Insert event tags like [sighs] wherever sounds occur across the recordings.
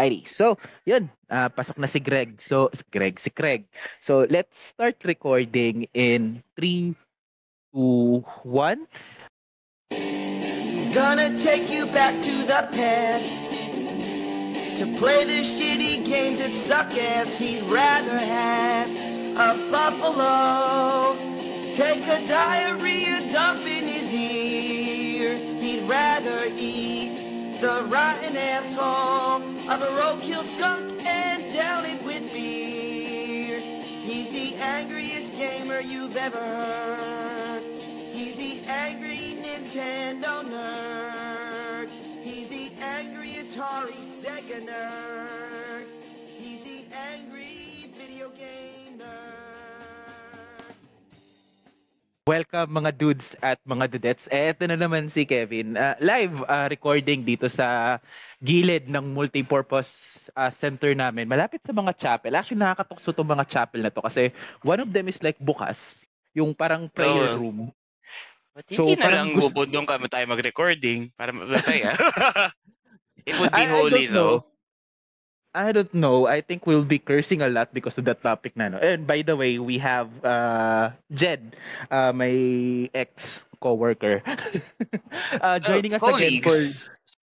Alrighty. So, yun. Uh, pasok na si Greg. So, Greg, si Craig. So, let's start recording in 3, 2, 1. He's gonna take you back to the past To play the shitty games that suck ass He'd rather have a buffalo Take a diarrhea dump in his ear He'd rather eat the rotten asshole of a roadkill skunk and down it with beer. He's the angriest gamer you've ever heard. He's the angry Nintendo nerd. He's the angry Atari Sega nerd. He's the angry video game Welcome mga dudes at mga dudettes. Eto na naman si Kevin. Uh, live uh, recording dito sa gilid ng multipurpose uh, center namin. Malapit sa mga chapel. Actually, nakakatukso itong mga chapel na to kasi one of them is like bukas. Yung parang prayer Oo. room. Ba't So, hindi na lang gusto- bubod doon kami tayo mag-recording para masaya? [laughs] It would be I- I holy don't know. I don't know. I think we'll be cursing a lot because of that topic na. No? And by the way, we have uh, Jed, uh, my ex co-worker, [laughs] uh, joining us again for Oh.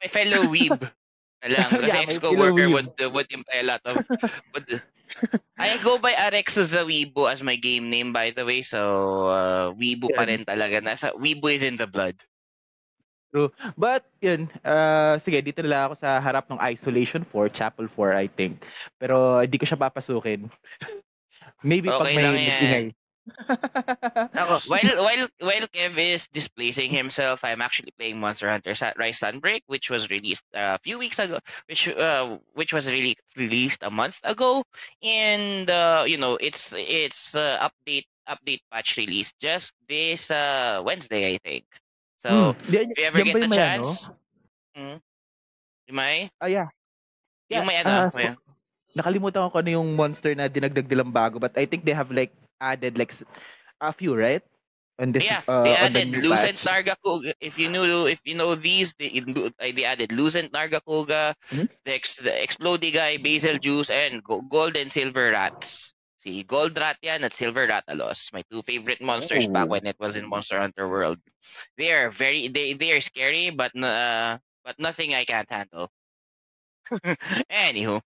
My fellow weeb [laughs] na lang. Kasi Yeah, my ex-coworker fellow would, uh, would imply a lot of... would, [laughs] I go by Arexo Zawibo as my game name by the way. So, uh, Weibo pa Yan. rin talaga. Nasa, Weibo is in the blood. But, yun, uh, sige, dito na lang ako sa harap ng Isolation 4, Chapel 4, I think. Pero hindi ko siya papasukin. [laughs] Maybe pag Okay may lang yan. nagingay. Ako, [laughs] while while while Kev is displacing himself, I'm actually playing Monster Hunter Sa- Rise Sunbreak, which was released uh, a few weeks ago, which uh which was really released a month ago, and uh, you know it's it's uh, update update patch release just this uh Wednesday, I think. So Hmm, di- if you ever get the yung may ano? chance, mm, yung may Ah, yeah. yung may ah, ano, may, nakalimutan ko ano yung monster na dinagdag nilang bago, but I think they have like added like s- a few, right? On this, Yeah, uh, they on the added new Lucent patch. Nargacuga. If you know, if you know these, they, uh, they added Lucent Nargacuga, Mhm. the, ex, the Explodey guy, Basil Juice, and Go- Gold and Silver Rats. See, Gold Rat yan at Silver Ratalos, my two favorite monsters back Oh. when it was in Monster Hunter World. They are very, they they are scary, but uh, but nothing I can't handle. [laughs] Anywho,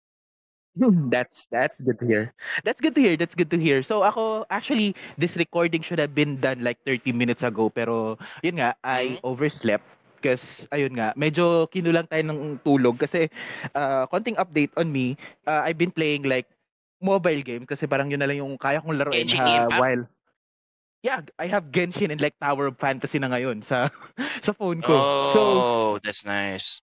[laughs] that's that's good to hear. That's good to hear. That's good to hear. So ako actually this recording should have been done like 30 minutes ago pero yun nga I Mhm. overslept because ayun nga medyo kinulang tayo ng tulog kasi uh, konting update on me uh, I've been playing like mobile game kasi parang yun na lang yung kaya kong laruin Genshin uh, Impact? while Yeah, I have Genshin and like Tower of Fantasy na ngayon sa [laughs] sa phone ko. So oh, that's nice.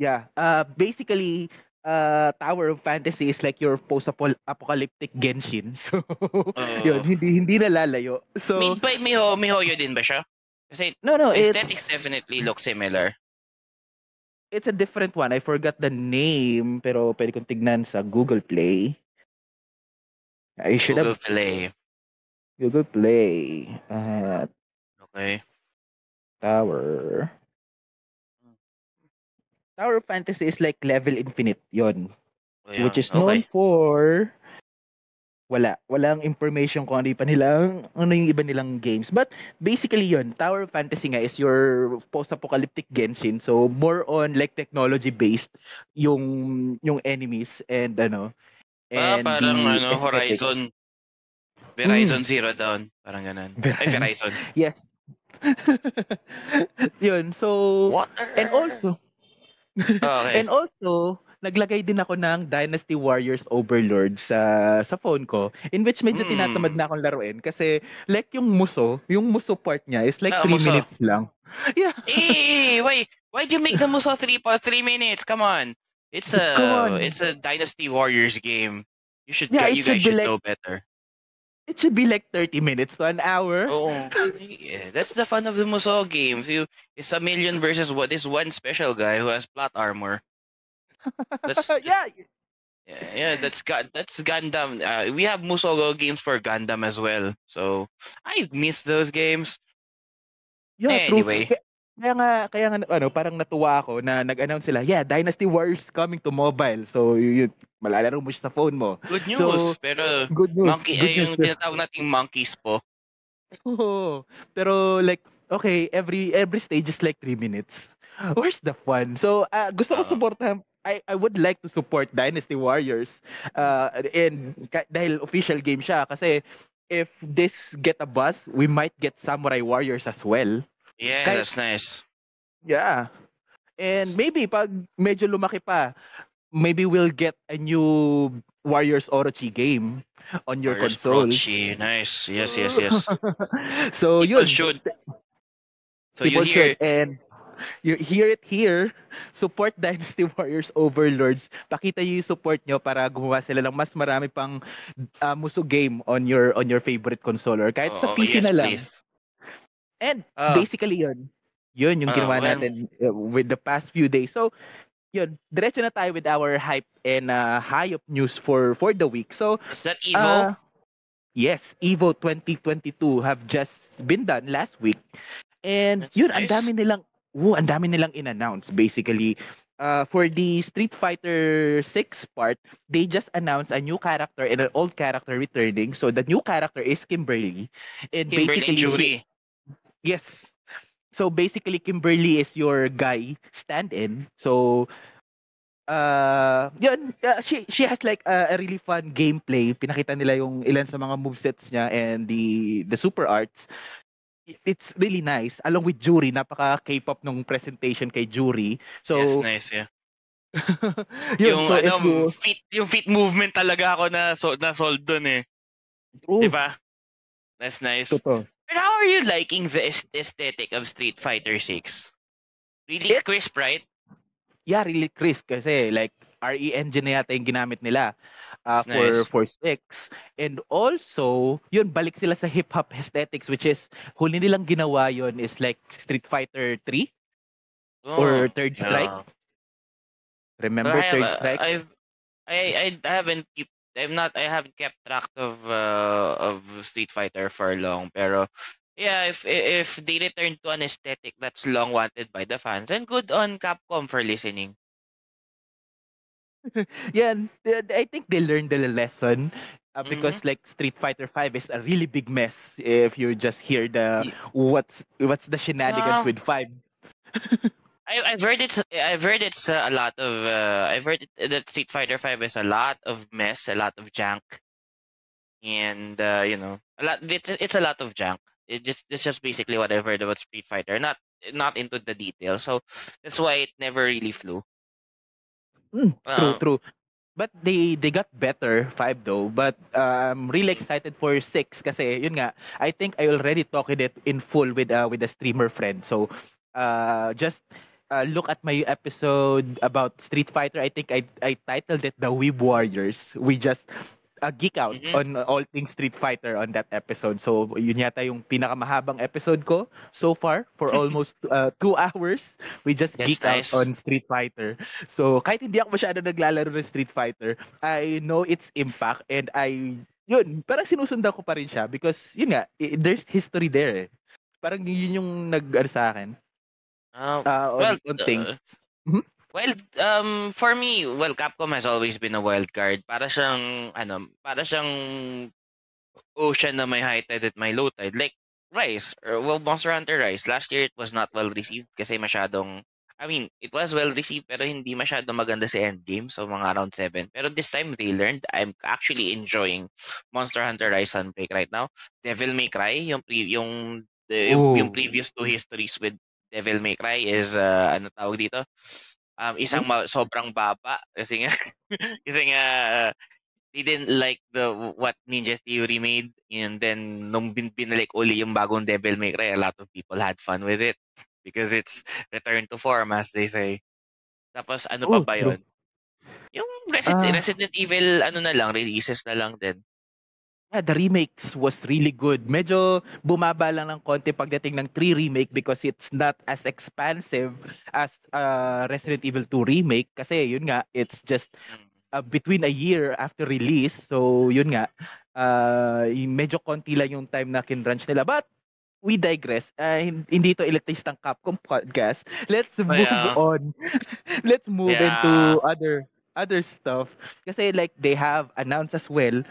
Yeah. Uh basically uh Tower of Fantasy is like your post-apocalyptic Genshin. [laughs] So yun, Oh. hindi hindi nalalayo. So Made by Miho, Mihoyo din ba siya? Kasi no no, aesthetics it's definitely look similar. it's a different one. I forgot the name pero pwede kong tignan sa Google Play. I should Google have Play. Google Play. Uh, Okay. Tower. Tower of Fantasy is like level infinite yon. Ayan, which is known okay. for wala walang information kung ano yung pa nilang ano yung iba nilang games but basically yon Tower of Fantasy nga is your post-apocalyptic Genshin so more on like technology based yung yung enemies and ano Ah, and parang the ano, aesthetics. Horizon. Verizon Zero Dawn. Parang ganun. Ay, Verizon. [laughs] yes [laughs] yun so Water. and also Okay. [laughs] And also, naglagay din ako ng Dynasty Warriors Overlord sa sa phone ko in which medyo Mm. tinatamad na akong laruin kasi like yung muso, yung muso part niya is like Ah, 3 muso. minutes lang. Yeah. hey, wait. Why'd you make the Muso three pa three minutes? Come on. It's [laughs] a it's a Dynasty Warriors game. You should Yeah, you guys should should like- know better. It should be like 30 minutes to an hour. Oh, [laughs] yeah, that's the fun of the Musou games. You it's a million versus what is one special guy who has plot armor. That's [laughs] yeah. Yeah, yeah, that's Gu- that's Gundam. Uh, we have Musogo games for Gundam as well. So I miss those games. Yeah, Anyway. true. Kaya nga kaya nga ano, parang natuwa ako na nag-announce sila, "Yeah, Dynasty Warriors coming to mobile." So yu yun, malalaro mo siya sa phone mo. Good news, So, pero good news, monkey good news. yung tinatawag nating monkeys po. Oo. Pero like, okay, every every stage is like 3 minutes. Where's the fun? So, ah, gusto ko Oo. suportahan I I would like to support Dynasty Warriors. Uh, and ka- dahil official game siya kasi if this get a buzz, we might get Samurai Warriors as well. Yeah, Kahit- that's nice. Yeah. And maybe pag medyo lumaki pa, maybe we'll get a new Warriors Orochi game on your Warriors consoles. Orochi, Nice. Yes, [laughs] yes, yes. so People yun. should. So you hear should. And you hear it here. Support Dynasty [laughs] Warriors Overlords. Pakita niyo yung support nyo para gumawa sila ng mas marami pang uh, muso game on your on your favorite console or kahit sa Oo, PC yes, na lang. please. And Ah. basically yun. Yun yung Ah, ginawa well- natin uh, with the past few days. So, yun. Diretso na tayo with our hype and uh, hype news for for the week. So, Is that Evo? uh, yes, Evo 2022 have just been done last week. And That's yun, ang nice. dami nilang oh, ang dami nilang in-announce basically. Uh, for the Street Fighter 6 part, they just announced a new character and an old character returning. So the new character is Kimberly. And Kimberly basically Juri. Yes. So basically Kimberly is your guy stand-in. So uh yun, uh, she she has like a, a really fun gameplay. Pinakita nila yung ilan sa mga movesets niya and the the super arts. It- It's really nice. Along with Jury, napaka K-pop nung presentation kay Jury. So yes, nice, yeah. [laughs] yun, yung so ano, you- feet, yung feet movement talaga ako na so, na sold dun eh. Oh, Di ba? That's nice. totoo. But how are you liking the aes- aesthetic of Street Fighter 6? Really It's- crisp, right? yeah, really crisp kasi like RE engine na yata yung ginamit nila uh, That's for nice. for 6. And also, yun balik sila sa hip hop aesthetics which is huli nilang ginawa yun is like Street Fighter 3 or Oh, Third Strike. yeah. Remember Third Strike? I've, I, I, I haven't keep, I'm not, I haven't kept track of, uh, of Street Fighter for long. Pero, yeah, if, if they return to an aesthetic that's long wanted by the fans, then good on Capcom for listening. [laughs] yeah, and, uh, I think they learned the lesson uh, because Mm-hmm. like Street Fighter 5 is a really big mess if you just hear the what's what's the shenanigans Ah. with 5. [laughs] I, I've heard it's I've heard it's uh, a lot of uh, I've heard it, that Street Fighter Five is a lot of mess, a lot of junk, and uh, you know a lot. It's, it's a lot of junk. It just it's just basically what I've heard about Street Fighter. Not not into the details, so that's why it never really flew. Mm, true, Uh, true. But they they got better five though. But uh, I'm really excited for six kasi yun nga. I think I already talked it in full with uh, with a streamer friend. So uh, just uh, look at my episode about Street Fighter. I think I I titled it the Weeb Warriors. We just uh, geek out Mhm. on all things Street Fighter on that episode. So yun yata yung pinakamahabang episode ko so far for [laughs] almost uh, two [laughs] hours. We just That's geek out nice. on Street Fighter. So kahit hindi ako masyado naglalaro ng Street Fighter, I know its impact and I yun, parang sinusundan ko pa rin siya because yun nga, there's history there eh. Parang yun yung nag sa akin uh, uh, on, Well, on uh, things. Well, um, for me, well, Capcom has always been a wild card. Para siyang, ano, para siyang ocean na may high tide at may low tide. Like, Rise, or well, Monster Hunter Rise. Last year, it was not well received kasi masyadong, I mean, it was well received pero hindi masyadong maganda si endgame. So, mga around 7. Pero this time, they learned. I'm actually enjoying Monster Hunter Rise Sunbreak right now. Devil May Cry, yung, pre- yung, the, yung, yung previous two histories with Devil May Cry is, uh, ano tawag dito? um, isang ma- sobrang baba. Kasi nga [laughs] kasi nga uh, they didn't like the what Ninja Theory made. And then nung bin binalik uli yung bagong Devil May Cry a lot of people had fun with it. Because it's return to form as they say. Tapos ano pa Oh, ba yun? Yung Resident, Ah. Resident Evil ano na lang releases na lang din Yeah, the remakes was really good. Medyo bumaba lang ng konti pagdating ng 3 remake because it's not as expansive as uh, Resident Evil 2 remake kasi yun nga, it's just uh, between a year after release. So, yun nga, uh, medyo konti lang yung time na kinrunch nila. But, we digress. Uh, hin- hindi to elitistang Capcom podcast. Let's move yeah. on. [laughs] Let's move Yeah. into other other stuff. Kasi like they have announced as well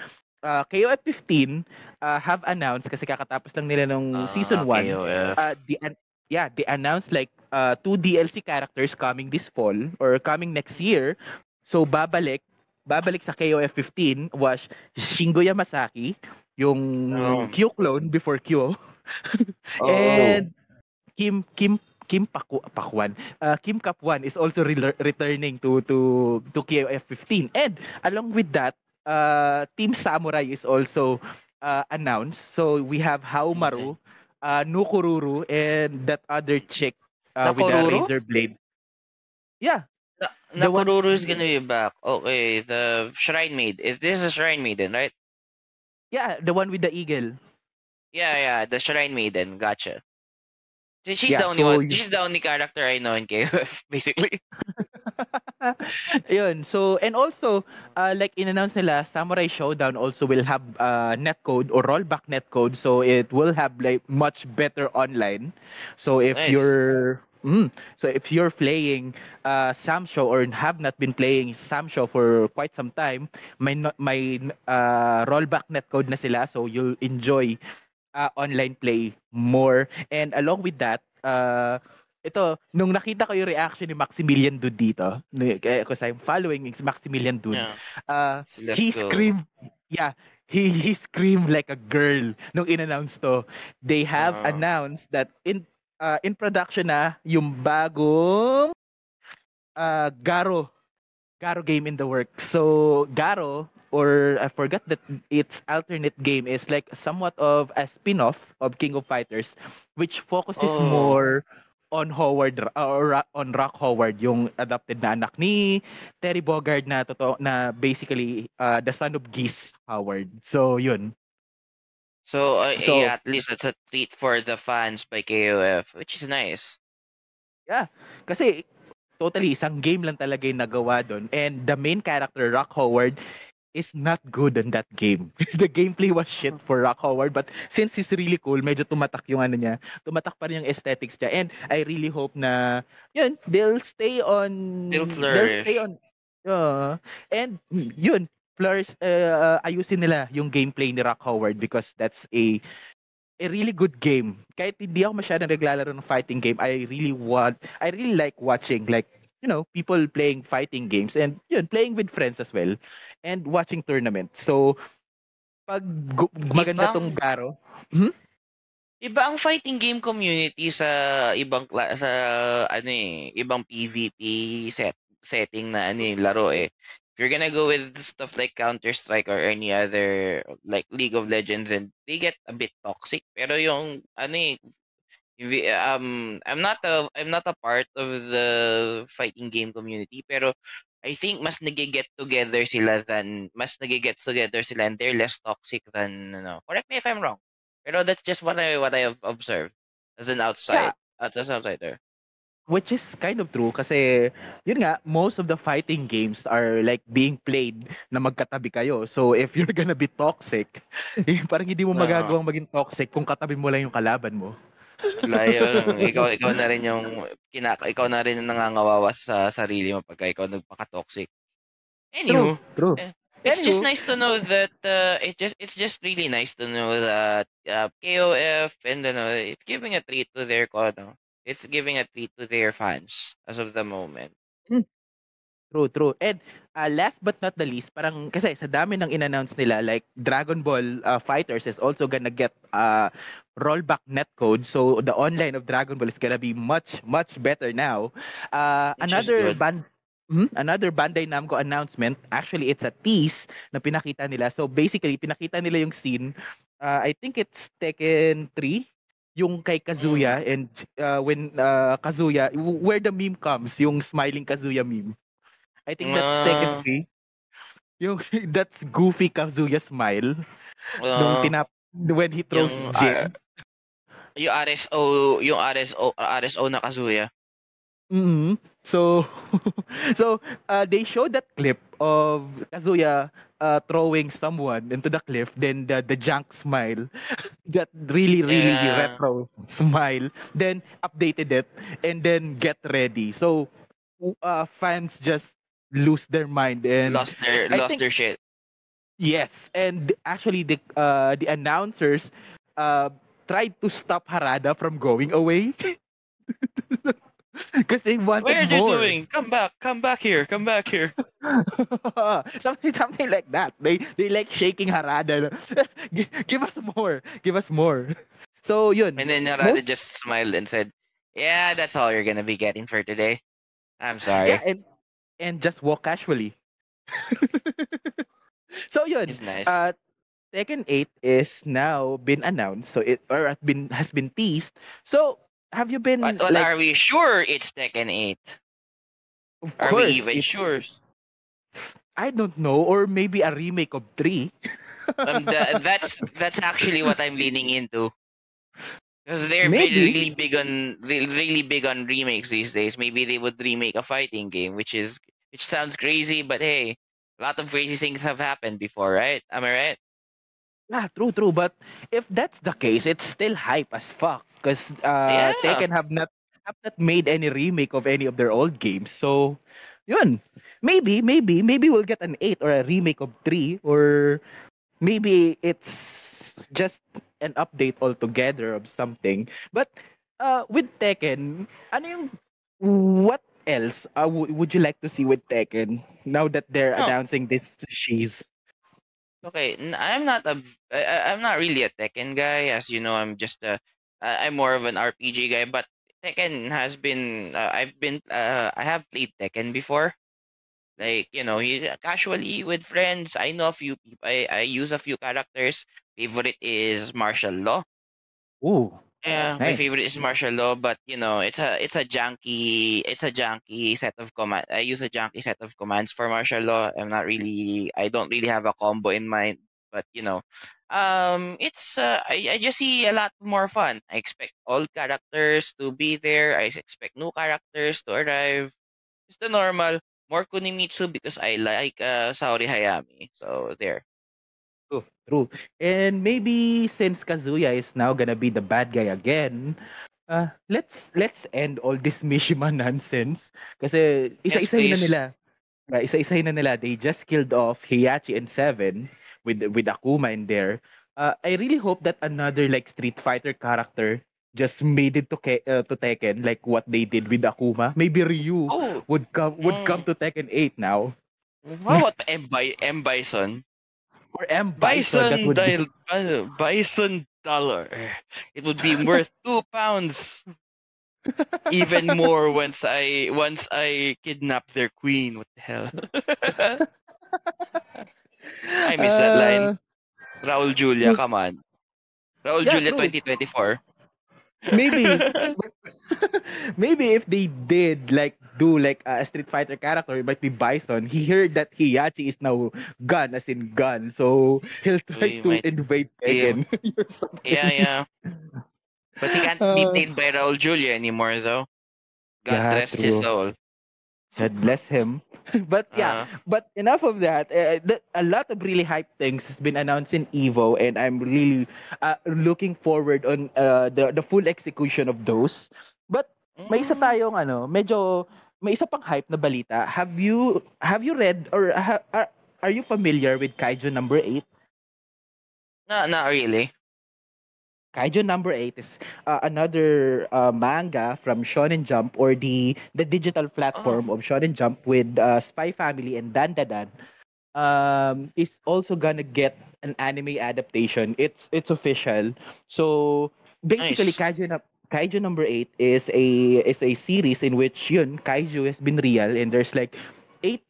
uh, KOF 15 uh, have announced kasi kakatapos lang nila nung Ah, season 1 KOF. uh, the an- yeah, they announced like uh, two DLC characters coming this fall or coming next year. So babalik, babalik sa KOF 15 was Shingo Yamasaki, yung Oh. Q clone before Q. [laughs] Oh. And Kim Kim Kim Paku, Pakwan, uh, Kim Kapwan is also re- returning to to to KOF 15. And along with that, uh, Team Samurai is also uh, announced. So we have Haohmaru, uh, Nakoruru, and that other chick uh, with a Nakoruru? razor blade. Yeah, Na- The one- Nakoruru is gonna be back. Okay, the Shrine Maid. Is this a Shrine Maiden, right? yeah, the one with the eagle. Yeah, yeah, the Shrine Maiden. Gotcha. She's Yeah, the only so one. you- She's the only character I know in KOF, [laughs] basically. [laughs] Yun. So, and also, uh, like in-announce nila, Samurai Shodown also will have uh, netcode or rollback netcode. So, it will have like much better online. So, if Nice. you're... Mm, so, if you're playing uh, Samsho or have not been playing Sam Samsho for quite some time, may, no, may uh, rollback netcode na sila. So, you'll enjoy uh, online play more. And along with that, uh, ito, nung nakita ko yung reaction ni Maximilian Dude dito, because I'm following si Maximilian Dude, Yeah. uh, So he go. screamed, yeah, he, he screamed like a girl nung in-announce to. They have Ah. announced that in uh, in production na yung bagong uh, Garo Garo game in the works. So Garo or I forgot that its alternate game is like somewhat of a spin-off of King of Fighters which focuses Oh. more on Howard uh, or Ra- on Rock Howard yung adopted na anak ni Terry Bogard na totoo na basically uh, the son of Geese Howard. So yun. So, uh, So- yeah, at least it's a treat for the fans by KOF, which is nice. Kasi totally isang game lang talaga yung nagawa doon and the main character Rock Howard is not good on that game. [laughs] the gameplay was shit for Rock Howard but since he's really cool, medyo tumatak yung ano niya. Tumatak pa rin yung aesthetics niya and I really hope na yun, they'll stay on They'll stay flourish. on uh, and mm, yun, flourish uh, ayusin nila yung gameplay ni Rock Howard because that's a a really good game. Kahit hindi ako masyadong naglalaro ng fighting game, I really want, I really like watching like, you know, people playing fighting games and yun, playing with friends as well and watching tournaments. So, pag gu- maganda Ibang- tong Garo, Iba ang fighting game community sa ibang kla- sa ano eh, ibang PVP set setting na ano eh, laro eh. If you're gonna go with stuff like Counter-Strike or any other like League of Legends and they get a bit toxic. Pero yung ano eh, um I'm not a I'm not a part of the fighting game community pero I think mas nag-get together sila than mas nag-get together sila and they're less toxic than ano. Correct me if I'm wrong. Pero that's just what I what I have observed as an outside as an outsider. which is kind of true kasi yun nga most of the fighting games are like being played na magkatabi kayo so if you're gonna be toxic eh, [laughs] parang hindi mo magagawang maging toxic kung katabi mo lang yung kalaban mo Layo, ikaw ikaw na rin yung kina, ikaw na rin yung nangangawawa sa sarili mo pagka ikaw nagpaka-toxic. Anywho, true It's just Anywho. nice to know that uh, it just it's just really nice to know that uh, KOF and ano, it's giving a treat to their ano, it's giving a treat to their fans as of the moment. True, true. And uh, last but not the least, parang [laughs] kasi sa dami ng in-announce nila, like Dragon Ball uh, Fighters is also gonna get uh, rollback netcode. So the online of Dragon Ball is gonna be much, much better now. Uh, Which another band Mhm, another Bandai Namco announcement. Actually, it's a tease na pinakita nila. So basically, pinakita nila yung scene. Uh, I think it's Tekken 3 yung kay Kazuya and uh, when uh, Kazuya where the meme comes yung smiling Kazuya meme I think that's Tekken Ah. 3 yung [laughs] that's goofy Kazuya smile nung Uh, tinap when he throws yung, gem yung RSO, yung RSO, RSO na Kazuya. Mhm. So, [laughs] so uh, they showed that clip of Kazuya uh, throwing someone into the cliff. Then the the junk smile, [laughs] that really really Yeah. retro smile. Then updated it and then get ready. So, uh, fans just lose their mind and lost their I lost think their shit. yes, and actually the uh the announcers uh tried to stop Harada from going away [laughs] because they wanted What are you more. doing? Come back, come back here, come back here. [laughs] something something like that. They they like shaking Harada. [laughs] give, give us more. Give us more. So yun. And then Harada most- just smiled and said, "Yeah, that's all you're gonna be getting for today. I'm sorry." yeah, and and just walk casually. [laughs] so yun. It's nice. Uh Tekken 8 is now been announced. So it or has been has been teased. So have you been but, but like are we sure it's Tekken 8? of Are course, we even sure? I don't know or maybe a remake of 3. Um, tha- that's that's actually what I'm leaning into. Because they're Maybe. really, big on really, really big on remakes these days. Maybe they would remake a fighting game, which is which sounds crazy, but hey, a lot of crazy things have happened before, right? Am I right? Yeah, true, true. But if that's the case, it's still hype as fuck. Because uh, Yeah. Tekken have not have not made any remake of any of their old games. So, yun. Maybe, maybe, maybe we'll get an eight or a remake of three, or maybe it's just an update altogether of something. But uh, with Tekken, ano yung what else uh, w- would you like to see with Tekken now that they're Oh. announcing this she's Okay, I'm not a I- I'm not really a Tekken guy, as you know. I'm just a I'm more of an RPG guy. But Tekken has been uh, I've been uh, I have played Tekken before. Like you know, you, casually with friends. I know a few people. I I use a few characters. Favorite is Marshall Law. ooh Yeah, my favorite is Marshall Law, but you know, it's a it's a junky it's a junky set of command. I use a junky set of commands for Marshall Law. I'm not really I don't really have a combo in mind, but you know, um, it's uh, I I just see a lot more fun. I expect all characters to be there. I expect new characters to arrive. It's the normal. More Kunimitsu because I like uh Saori Hayami. So there. True, true. And maybe since Kazuya is now gonna be the bad guy again, uh, let's let's end all this [laughs] Mishima nonsense. Kasi isa-isahin na please. nila. Uh, isa-isahin na nila. They just killed off Heihachi and Seven with with Akuma in there. Uh, I really hope that another like Street Fighter character just made it to Ke- uh, to Tekken like what they did with Akuma. Maybe Ryu Oh, would come would Mm. come to Tekken 8 now. how about M, Bi- M Bison? Or M Bison, that Bison would be uh, Bison dollar. It would be [laughs] worth two pounds. Even more once I once I kidnap their queen. What the hell? [laughs] I miss that line. Uh, Raul Julia, come on. Raul Yeah, Julia true. 2024. Maybe [laughs] maybe if they did like do like a Street Fighter character, it might be Bison. He heard that Heihachi is now gun as in gun, so he'll try He to might- invade yeah. Tekken. [laughs] yeah, yeah. But he can't be Uh, played by Raul Julia anymore though. God Yeah, rest his true. soul. God bless him. [laughs] but yeah, Uh, but enough of that. Uh, the, a lot of really hype things has been announced in Evo, and I'm really uh, looking forward on uh, the the full execution of those. But may isa mm, tayong ano, medyo may isa pang hype na balita. Have you have you read or ha, are, are you familiar with Kaiju number 8? no, not really. Kaiju number 8 is uh, another uh, manga from Shonen Jump or the the digital platform of Shonen Jump with uh, Spy Family and Dandadan. Um, is also gonna get an anime adaptation. It's it's official. So basically, Nice. Kaiju na, Kaiju number 8 is a is a series in which yun Kaiju has been real and there's like eight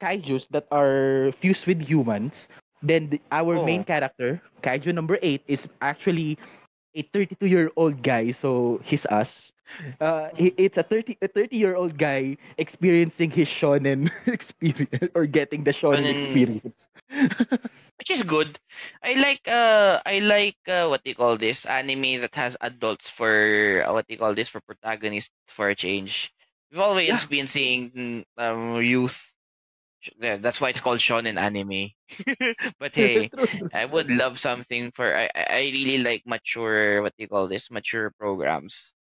Kaijus that are fused with humans. Then the, our main Oh. character, Kaiju number 8 is actually a 32 year old guy so he's us uh it's a 30 a 30 year old guy experiencing his shonen [laughs] experience or getting the shonen Shonen- experience [laughs] which is good. I like uh I like uh, what do you call this anime that has adults for uh, what do you call this for protagonists for a change. We've always Yeah. been seeing um, youth. Yeah, That's why it's called shonen anime. [laughs] but hey. [laughs] I would love something for I I I really like mature what do you call this mature programs.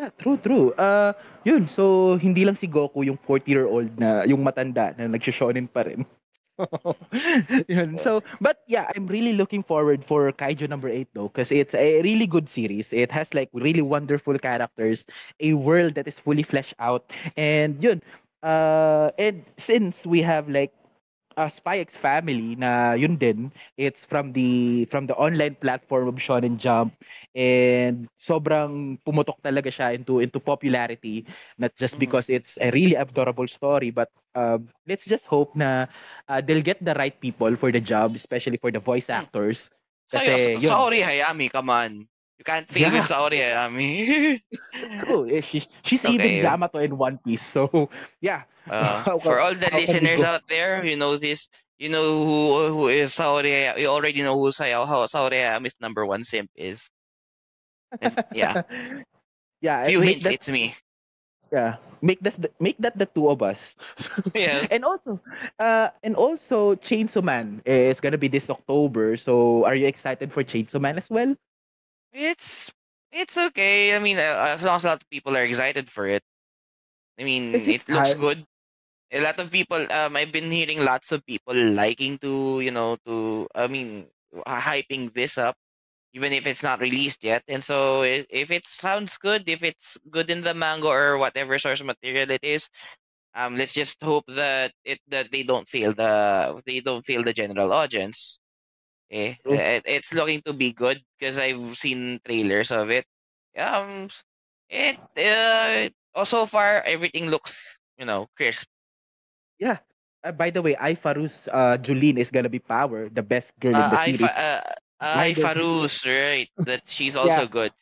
Yeah, true, true. Uh, yun, so hindi lang si Goku yung 40-year-old na, yung matanda na nagsishonen pa rin. [laughs] yun. So, but yeah, I'm really looking forward for Kaiju number 8 though because it's a really good series. It has like really wonderful characters, a world that is fully fleshed out, and yun. Uh, and since we have like uh, Spy X Family na yun din, it's from the from the online platform of Shonen Jump and sobrang pumutok talaga siya into into popularity not just Mhm. because it's a really adorable story but um, let's just hope na uh, they'll get the right people for the job especially for the voice Hmm. actors Sayo, kasi yun Saori Hayami, come on. You can't fail Yeah. with Saori Hayami. true eh, she's, she's Okay. even Yamato in One Piece so [laughs] yeah Uh, [laughs] for all the listeners out there, you know this. You know who who is Saori. You already know who Sayo, how Saori Hayami's number one simp is. And, yeah, [laughs] yeah few hints. that, It's me. yeah make that the, make that the two of us Yeah. and also uh and also chainsaw man is gonna be this october so are you excited for chainsaw man as well It's it's okay. I mean, uh, as long as a lot of people are excited for it. I mean, Is it it looks hard? good. A lot of people. Um, I've been hearing lots of people liking to, you know, to. I mean, hy- hyping this up, even if it's not released yet. And so, i- if it sounds good, if it's good in the manga or whatever source material it is, um, let's just hope that it that they don't fail the they don't fail the general audience. Eh, it, it's looking to be good because I've seen trailers of it. Um, it uh, oh, so far everything looks you know crisp. yeah uh, by the way Ifarus uh Julene is gonna be power the best girl in Uh, the I series uh, Mind Ai Fairouz, right? That she's [laughs] also good.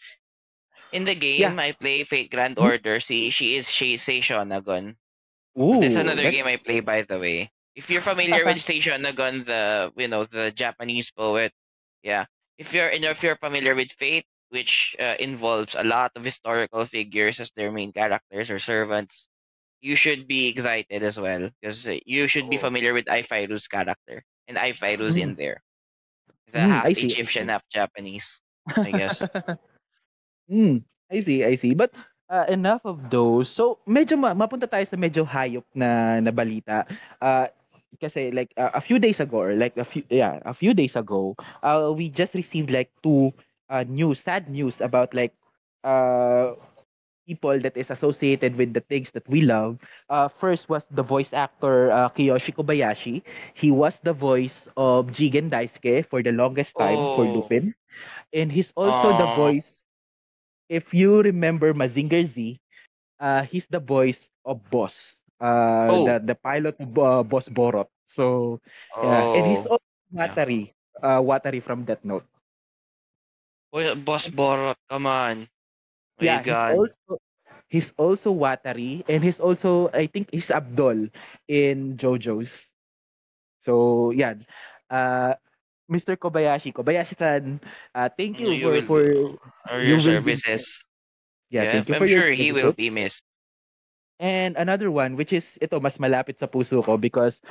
In the game, I play Fate Grand Hmm? Order. See, she is she Sei Shonagon. Ooh, That's another game I play, by the way. If you're familiar with [laughs] Sei Shonagon, the you know the Japanese poet, yeah. If you're and if you're familiar with Fate, which uh, involves a lot of historical figures as their main characters or servants, you should be excited as well because you should be Oh. familiar with Ifairu's character and Ifairu's in there, the Mm, half I see, Egyptian, half Japanese. I guess. [laughs] mm, I see, I see. But uh, enough of those. So, medyo ma- mapunta tayo sa medyo hayop na, na balita. Uh, kasi like uh, a few days ago or like a few yeah, a few days ago, uh, we just received like two uh, news, sad news about like uh people that is associated with the things that we love. Uh, first was the voice actor uh, Kiyoshi Kobayashi. He was the voice of Jigen Daisuke for the longest time for Oh. Lupin. And he's also the voice, if you remember Mazinger Z, uh, he's the voice of Boss, uh, Oh. the, the pilot uh, Boss Borot. So, yeah. And he's Oh. also Watari, uh, Watari from Death Note. Boy, Boss Borot, come on. My yeah, he's also he's also Watari and he's also I think he's Abdul in JoJo's. So yeah, uh, Mr. Kobayashi, Kobayashi-san, uh, thank you, You for will for Or you your be- services. yeah, thank you I'm for your sure he will be missed. And another one which is ito mas malapit sa puso ko because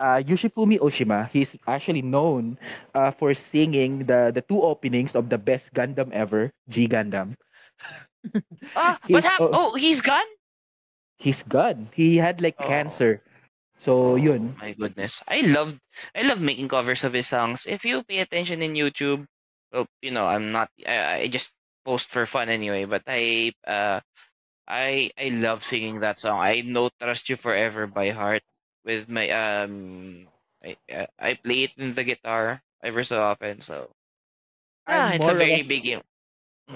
uh, Yoshifumi Ushima, he's actually known uh, for singing the the two openings of the best Gundam ever, G Gundam. [laughs] Ah, what happened? Oh, he's gone? He's gone. He had like Oh. cancer. So yun. My goodness. I love I love making covers of his songs. If you pay attention in YouTube, well, you know, I'm not I, I just post for fun anyway, but I uh I I love singing that song. I know Trust You Forever by heart with my um I I play it in the guitar ever so often, so ah, I'm it's a very big game.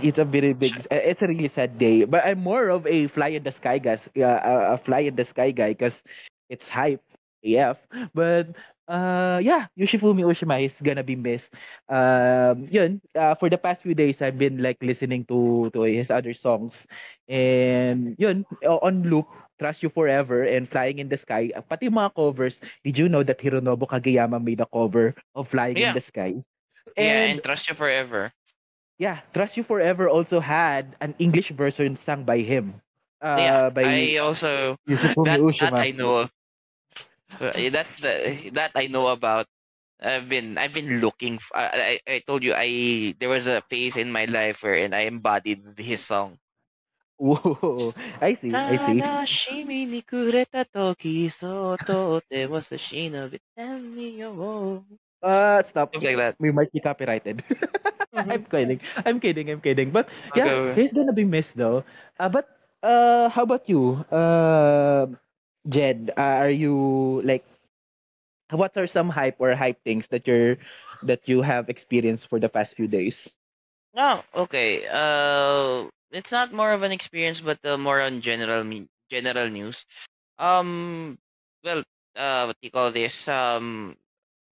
It's a very big. uh, It's a really sad day. But I'm more of a fly in the sky guy. Uh, a- a fly in the sky guy because it's hype AF. But uh, yeah, Yoshifumi Oshima is gonna be missed. Um, yun. Uh, for the past few days, I've been like listening to to his other songs, and yun on loop. Trust You Forever and Flying in the Sky. Uh, Pati mga covers. Did you know that Hironobu Kageyama made a cover of Flying in Yeah. the Sky? yeah, And and Trust You Forever. yeah, Trust You Forever also had an English version sung by him. yeah, Uh, by I also that that. I know. Uh, Eh, that, that that I know about. I've been I've been looking. For, I I told you I there was a phase in my life where and I embodied his song. Whoa, I see, I see. Tanashimi kureta toki Uh, stop. Like that. We might be copyrighted. [laughs] mm-hmm. I'm kidding. I'm kidding. I'm kidding. But yeah, okay. he's gonna be missed though. Uh, but uh, how about you? Uh, Jed? Uh, are you like, what are some hype or hype things that you're that you have experienced for the past few days? Oh, okay. Uh, it's not more of an experience, but uh, more on general general news. Um, well, uh, what do you call this? Um,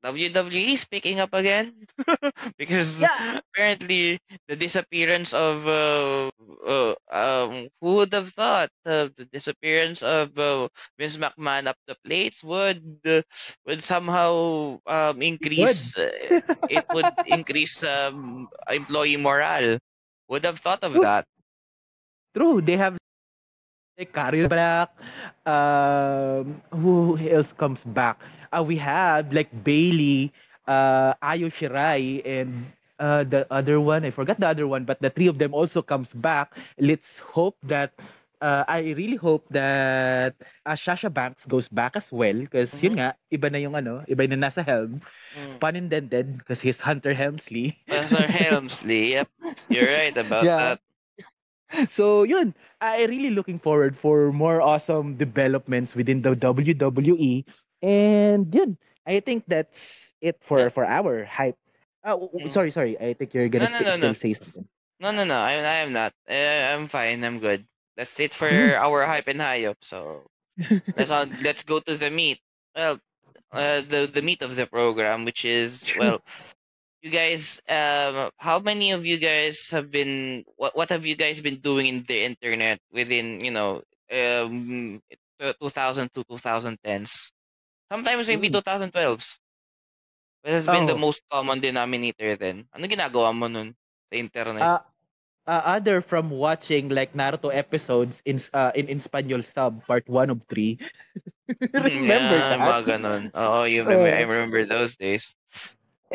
WWE is picking up again [laughs] because Yeah. apparently the disappearance of uh, uh um who would have thought uh, the disappearance of uh, Vince McMahon up the plates would uh, would somehow um increase uh, it would increase um employee morale. Would have thought of True. that. True. They have like Carrier back. Um, who else comes back? Uh, we have like Bayley, uh, Io Shirai, and uh, the other one. I forgot the other one, but the three of them also comes back. Let's hope that. Uh, I really hope that uh, Sasha Banks goes back as well because yun Mhm. nga, iba na yung ano, iba na nasa helm. Mm. Pun intended because he's Hunter Helmsley. Pastor [laughs] Helmsley, yep, you're right about Yeah. that. So yun, I really looking forward for more awesome developments within the WWE. And yun, I think that's it for for our hype. Oh, Mm. sorry, sorry. I think you're gonna No, no, sti- no, no. still say something. No, no, no. I, I am not. Uh, I'm fine. I'm good. That's it for Mm. our hype and high up. So let's on. [laughs] Let's go to the meat. Well, uh, the the meat of the program, which is well, [laughs] you guys. Um, how many of you guys have been? What what have you guys been doing in the internet within you know um 2000 to 2010s? Sometimes maybe Mm. 2012s. What has been the Oh. most common denominator then? Ano ginagawa mo nun sa internet? Uh, uh, other from watching like Naruto episodes in uh, in in Spanish sub part 1 of 3. [laughs] Remember yeah, that? mga ganun. Oo, you [laughs] remember, I Oh. remember those days.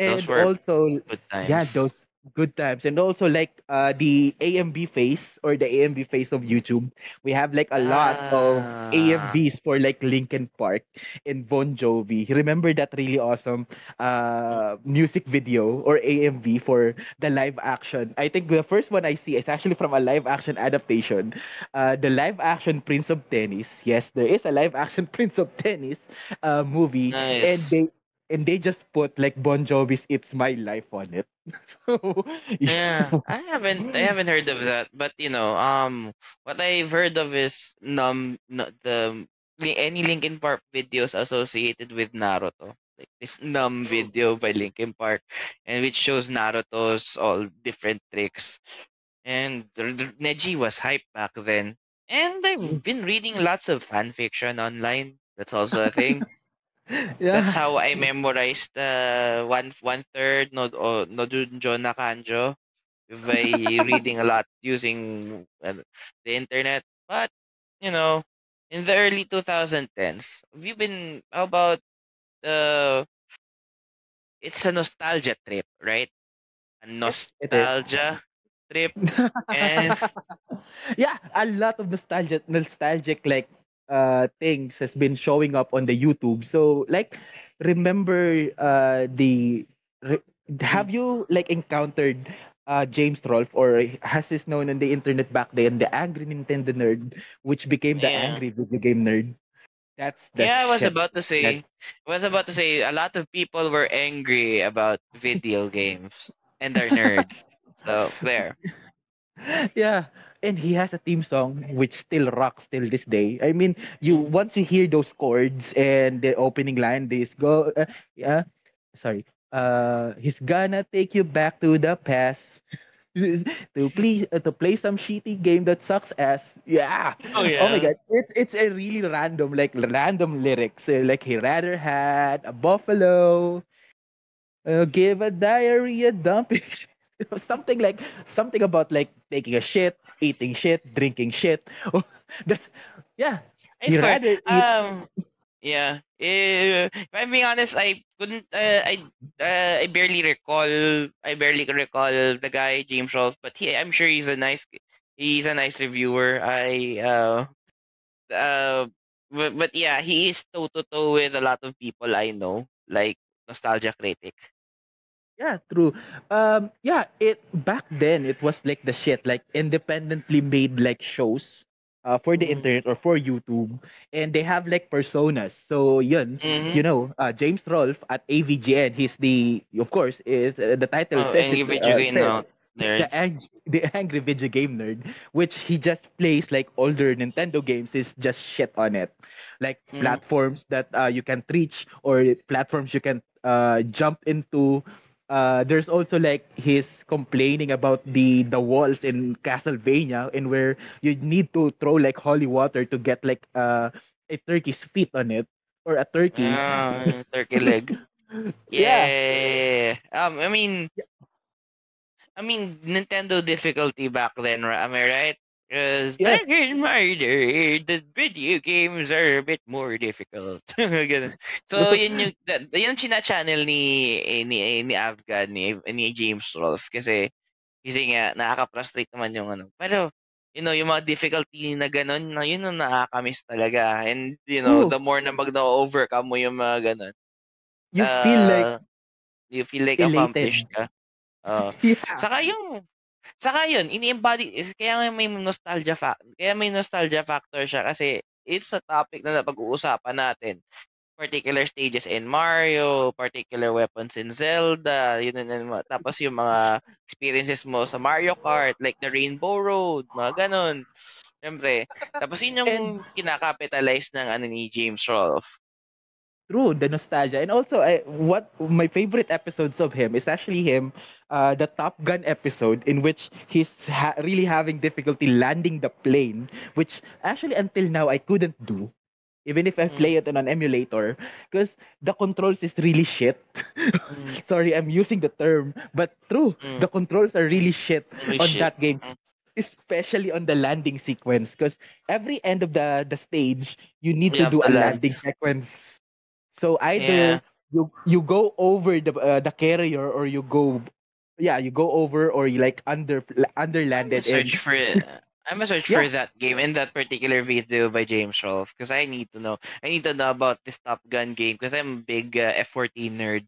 Those And were also good times. Yeah, those good times. And also like uh the AMV face or the AMV face of YouTube. We have like a lot of Ah. AMVs for like Linkin Park and Bon Jovi. Remember that really awesome uh music video or AMV for the live action. I think the first one I see is actually from a live action adaptation. Uh the live action Prince of Tennis. Yes, there is a live action [laughs] Prince of Tennis uh movie and Nice. they and they just put like Bon Jovi's "It's My Life" on it. [laughs] so Yeah, I haven't I [laughs] haven't heard of that, but you know, um, what I've heard of is num no, the any Linkin Park videos associated with Naruto, like this Numb video by Linkin Park, and which shows Naruto's all different tricks. And Neji was hype back then, and I've been reading lots of fan fiction online. That's also a thing. [laughs] That's how I memorized uh, one one third no o no Dunjo na Kanjo by reading a lot using uh, the internet. But you know, in the early 2010s, have you been how about uh it's a nostalgia trip, right? A yes, it is. nostalgia trip [laughs] and yeah, a lot of nostalgic, nostalgic like uh things has been showing up on the YouTube. So like, remember uh the re- have you like encountered uh James Rolfe or has this known on the internet back then the angry Nintendo nerd, which became the yeah. angry video game nerd. That's the Yeah, I was shit. about to say I was about to say a lot of people were angry about video games and are [laughs] nerds. So there. [laughs] yeah and he has a theme song which still rocks till this day. I mean you once you hear those chords and the opening line this go uh, yeah sorry uh he's gonna take you back to the past. [laughs] To please uh, to play some shitty game that sucks ass. Yeah. Oh yeah. oh my god. It's it's a really random like random lyrics. Uh, like he rather had a buffalo uh, give a diarrhea dump. [laughs] Something like something about like taking a shit eating shit, drinking shit. [laughs] That's yeah. Swear, rather eat. um, yeah. Eh, if I'm being honest, I couldn't. Uh, I uh, I barely recall. I barely recall the guy James Rolfe, but he. I'm sure he's a nice. He's a nice reviewer. I. Uh. Uh. But, but yeah, he is toe to toe with a lot of people I know, like nostalgia critic. Yeah, true. Um, yeah, it back then it was like the shit, like independently made like shows uh for the Mm-hmm. internet or for YouTube, and they have like personas. So yun, Mm-hmm. you know, uh, James Rolfe at AVGN, he's the of course is uh, the title Oh, says it video uh, game says now he's nerd. the ang- the [laughs] angry video game nerd, which he just plays like older Nintendo games is just shit on it, like Mm-hmm. platforms that uh, you can't reach or platforms you can uh jump into uh there's also like his complaining about the the walls in Castlevania and where you need to throw like holy water to get like uh a turkey's feet on it or a turkey. Ah, turkey [laughs] leg. Yeah. Yeah. Um, I mean, I mean, Nintendo difficulty back then, am I right? Because back Yes. in my day, the video games are a bit more difficult. [laughs] Ganun. So, [laughs] yun yung, that, yun china-channel ni, eh, ni, eh, ni Afghan, ni, ni James Rolfe. Kasi, kasi nga, nakaka-frustrate naman yung ano. Pero, you know, yung mga difficulty na ganun, na yun ang nakakamiss talaga. And, you know, True. the more na mag-overcome mo yung mga ganun, You feel like uh, you feel like elated. accomplished ka. Oo. [laughs] Yeah. Saka yung saka yun, ini-embody kaya nga may nostalgia fact, kaya may nostalgia factor siya kasi it's a topic na napag-uusapan natin. Particular stages in Mario, particular weapons in Zelda, yun and, mga- tapos yung mga experiences mo sa Mario Kart, like the Rainbow Road, mga ganun. Siyempre. Tapos yun yung And kinakapitalize ng ano ni James Rolfe. True, the nostalgia. And also, I, what my favorite episodes of him is actually him, uh, the Top Gun episode in which he's ha- really having difficulty landing the plane, which actually until now I couldn't do, even if I Mm. play it on an emulator, because the controls is really shit. Mm. [laughs] Sorry, I'm using the term, but true, Mm. the controls are really shit Holy on shit. that game Mm. especially on the landing sequence because every end of the the stage you need You to have do to a land. landing sequence so Yeah. either you you go over the uh, the carrier or you go yeah you go over or you like under underlanded and search for it. [laughs] I'm gonna search Yeah. for that game in that particular video by James Rolfe because I need to know. I need to know about this Top Gun game because I'm a big uh, F14 nerd.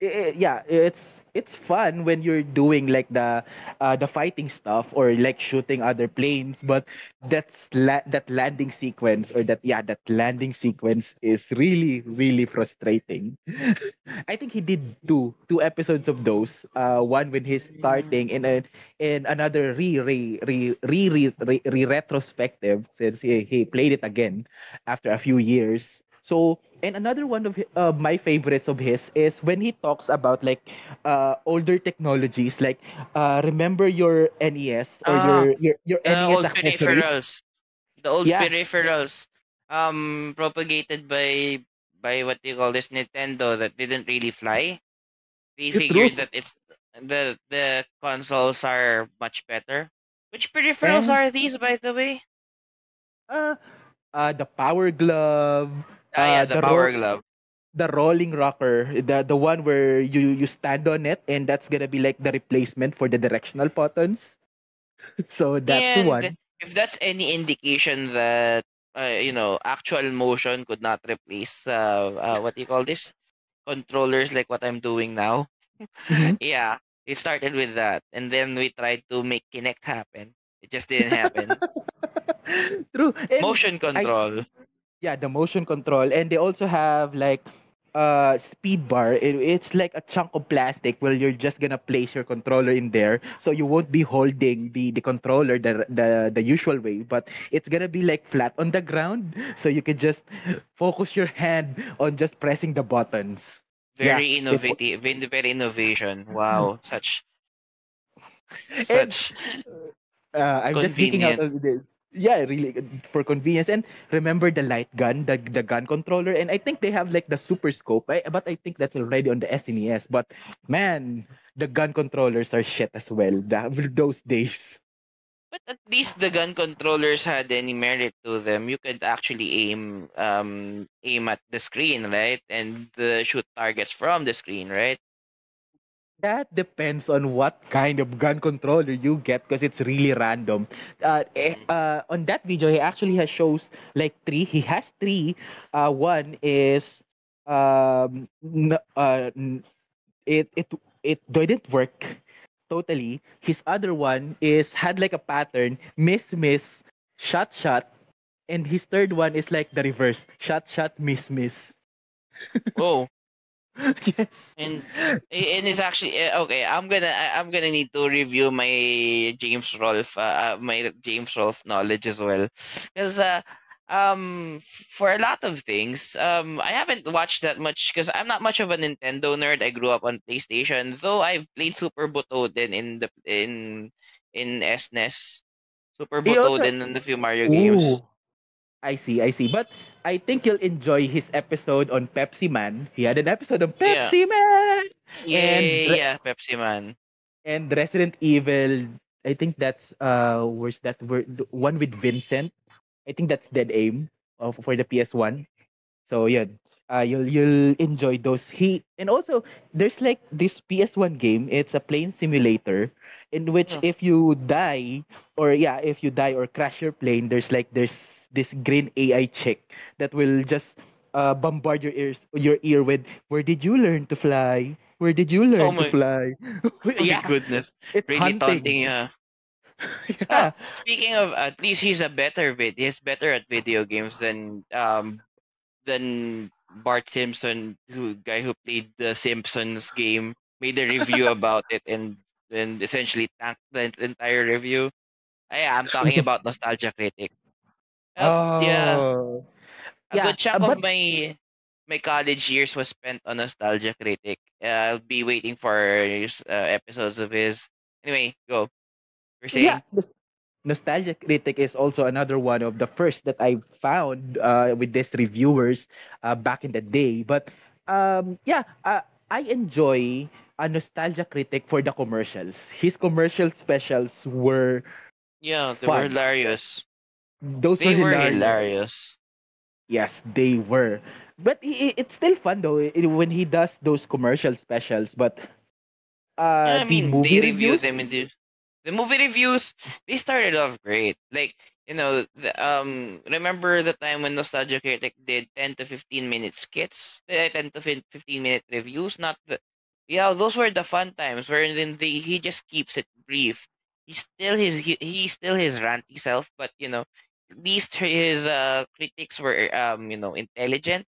Yeah yeah it's it's fun when you're doing like the uh the fighting stuff or like shooting other planes but that's la- that landing sequence or that yeah that landing sequence is really really frustrating. [laughs] I think he did two two episodes of those uh one when he's starting and then in another re re re re re, re, re retrospective since he, he played it again after a few years so and another one of uh, my favorites of his is when he talks about like uh, older technologies like uh, remember your NES or Ah, your your your the NES old accessories peripherals, the old yeah peripherals, um, propagated by by what you call this Nintendo that didn't really fly. They figured true that it's the the consoles are much better. Which peripherals and are these, by the way? uh, uh the power glove Ah, yeah, uh the the Power ro- Glove. the Roll 'n Rocker the the one where you you stand on it and that's gonna be like the replacement for the directional buttons [laughs] so that's And one if that's any indication that uh, you know actual motion could not replace uh, uh what do you call this controllers like what I'm doing now, Mhm. [laughs] yeah, it started with that, and then we tried to make Kinect happen. It just didn't happen. [laughs] true and Motion I control. Yeah the motion control. And they also have like uh Speedboard. It, it's like a chunk of plastic where you're just gonna place your controller in there. So you won't be holding the the controller the the, the usual way but it's gonna be like flat on the ground. So you can just focus your hand on just pressing the buttons. Very it, wa- innovative, very very innovation. Wow, [laughs] such and such uh, I'm just geeking out of this. Yeah, really for convenience. And remember the light gun, the the gun controller, and I think they have like the super scope. I, but I think that's already on the SNES. But man, the gun controllers are shit as well. The, those days. But at least the gun controllers had any merit to them. You could actually aim um aim at the screen, right? And uh, shoot targets from the screen, right? That depends on what kind of gun controller you get because it's really random. Uh, eh, uh, on that video, he actually has shows like three. He has three. Uh, one is um, n- uh, n- it it it didn't work totally. His other one is had like a pattern, miss miss, shot shot, and his third one is like the reverse, shot shot, miss miss. [laughs] Oh, [laughs] yes. and and it's actually eh, okay. I'm gonna I'm gonna need to review my James Rolfe uh, uh, my James Rolfe knowledge as well, because uh, um for a lot of things um I haven't watched that much because I'm not much of a Nintendo nerd. I grew up on PlayStation, though I've played Super Butoden in the in in SNES, Super He also Butoden and a few Mario games. Ooh. I see, I see. But I think you'll enjoy his episode on Pepsi Man. He had an episode on Yeah, Pepsi Man yeah, and yeah, Re- yeah, Pepsi Man. and Resident Evil. I think that's uh where's that word one with Vincent. I think that's Dead Aim uh, for the PS1. So yeah, uh, you'll you'll enjoy those. He and also there's like this PS1 game. It's a plane simulator in which Yeah. if you die or yeah, if you die or crash your plane, there's like there's this green AI chick that will just uh, bombard your ears your ear with where did you learn to fly? Where did you Oh learn to fly? [laughs] oh my goodness. it's Really taunting, hunting. yeah. [laughs] yeah. Ah, speaking of, at least he's a better vid. He's better at video games than um than Bart Simpson, who guy who played the Simpsons game, made a review about it and and essentially tanked the entire review. Ah, yeah, I'm talking [laughs] about Nostalgia Critic. Uh, yeah, Oh. a Yeah, good chunk uh, of my my college years was spent on Nostalgia Critic. Uh, I'll be waiting for uh, episodes of his. Anyway, go. You're saying? Nos- Nostalgia Critic is also another one of the first that I found uh, with these reviewers uh, back in the day. But um, yeah, uh, I enjoy a Nostalgia Critic for the commercials. His commercial specials were Yeah, they were hilarious. Those were They were hilarious. hilarious. Yes, they were. But i- i- it's still fun though when he does those commercial specials. But Yeah, uh, I the mean, movie they review them in the the movie reviews. They started off great. Like you know, the, um, remember the time when Nostalgia Critic did ten to fifteen minute skits, uh, ten to fifteen minute reviews. Not the, yeah, those were the fun times where then the he just keeps it brief. He's still his he, he's still his ranty self, but you know, at least his uh critics were um you know intelligent.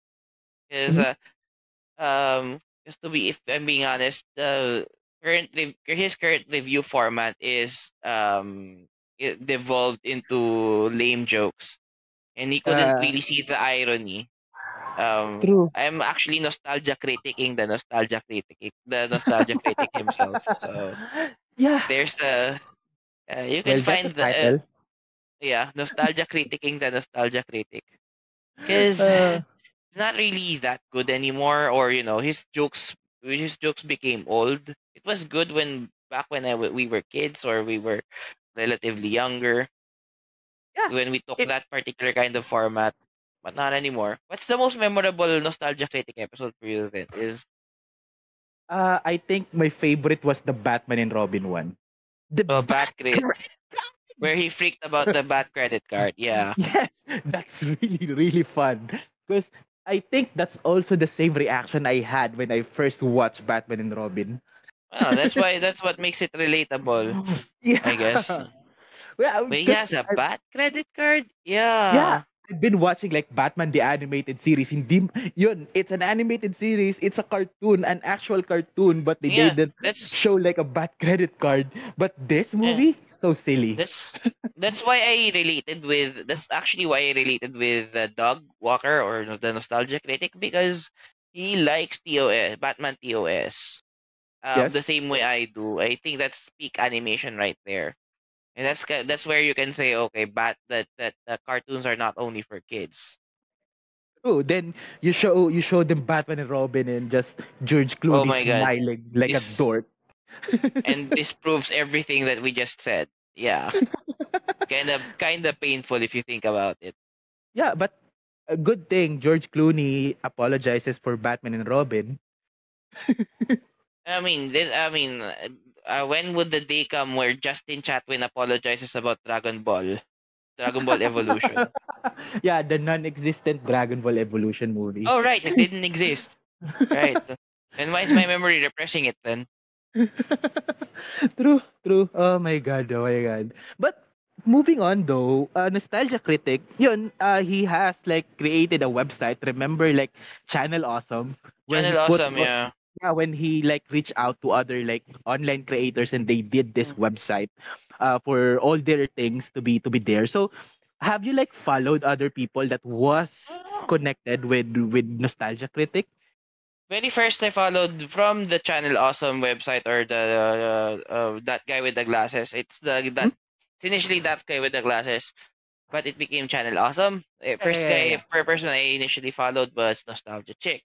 His Mhm. uh um, just to be, if I'm being honest, the current his current review format is um it devolved into lame jokes, and he couldn't uh, really see the irony. Um, true. I'm actually nostalgia critiquing the nostalgia critic, the nostalgia critic himself. So [laughs] yeah. there's the uh, you can a find the uh, yeah nostalgia critiquing the nostalgia critic because Uh, [sighs] it's not really that good anymore or you know his jokes his jokes became old it was good when back when I, w- we were kids or we were relatively younger yeah. when we took It, that particular kind of format but not anymore what's the most memorable nostalgia critic episode for you then is uh, I think my favorite was the Batman and Robin one. The uh, Bat bat where he freaked about the bat credit card [laughs] yeah Yes, that's [laughs] really, really fun. Because I think that's also the same reaction I had when I first watched Batman and Robin. well that's why that's what makes it relatable [laughs] i guess yeah. Well, but he has a I, bat credit card yeah, yeah I've been watching like Batman the animated series. Hindi, yun, it's an animated series. It's a cartoon, an actual cartoon, but they yeah didn't that's show like a bat [laughs] credit card. But this yeah movie, so silly. That's that's why I related with that's actually why I related with uh, Doug Walker or the Nostalgia Critic because he likes TAS Batman TAS um the same way I do. I think that's peak animation right there, and that's that's where you can say okay, but that that uh, cartoons are not only for kids. Oh, then you show you show them Batman and Robin and just George Oh Clooney my god, smiling like a dork. and [laughs] this proves everything that we just said. Yeah, kind of kind of painful if you think about it. Yeah, but a good thing George Clooney apologizes for Batman and Robin. [laughs] I mean, then, I mean, uh, when would the day come where Justin Chatwin apologizes about Dragon Ball, Dragon Ball Evolution? [laughs] yeah, the non-existent Dragon Ball Evolution movie. oh, right, it didn't exist. Right. And why is my memory repressing it then? [laughs] true, true. Oh my god, oh my god. But moving on though, uh, Nostalgia Critic, yun, uh, he has like created a website. Remember like Channel Awesome? Channel he put- Awesome, yeah. Yeah, when he like reached out to other like online creators and they did this website uh, for all their things to be to be there. So have you like followed other people that was connected with with Nostalgia Critic? Very first I followed from the Channel Awesome website or the uh, uh, that guy with the glasses. It's the that it's initially that guy with the glasses, but it became Channel Awesome. Eh, First yeah, yeah, guy per person I initially followed was Nostalgia Chick.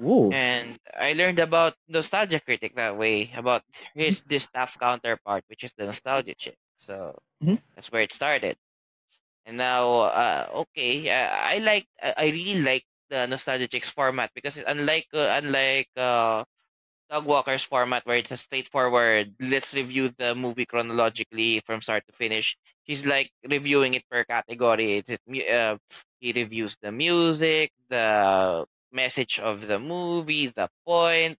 Ooh. And I learned about Nostalgia Critic that way, about his this staff counterpart, which is the Nostalgia Chick. So Mhm. that's where it started. And now, uh, okay, uh, I like, I I really like the Nostalgia Chick's format because it, unlike, uh, unlike uh, Doug Walker's format where it's a straightforward, let's review the movie chronologically from start to finish. He's like reviewing it per category. It's, uh, he reviews the music, the message of the movie, the point,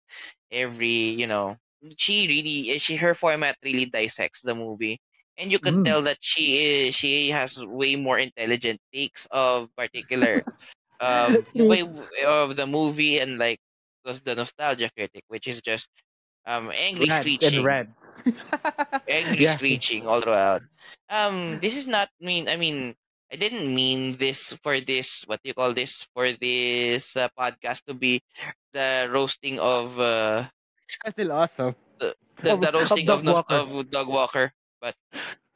every you know. She really, she her format really dissects the movie, and you can Mm. tell that she is she has way more intelligent takes of particular um [laughs] way of the movie and like the, the nostalgia critic, which is just um angry Rants screeching [laughs] angry yeah. screeching all throughout. Um, this is not mean. I mean, I didn't mean this for this. What do you call this? For this uh, podcast to be the roasting of uh, Channel Awesome. the, [laughs] the, Of- the roasting of, nos- Walker. of Doug Walker. But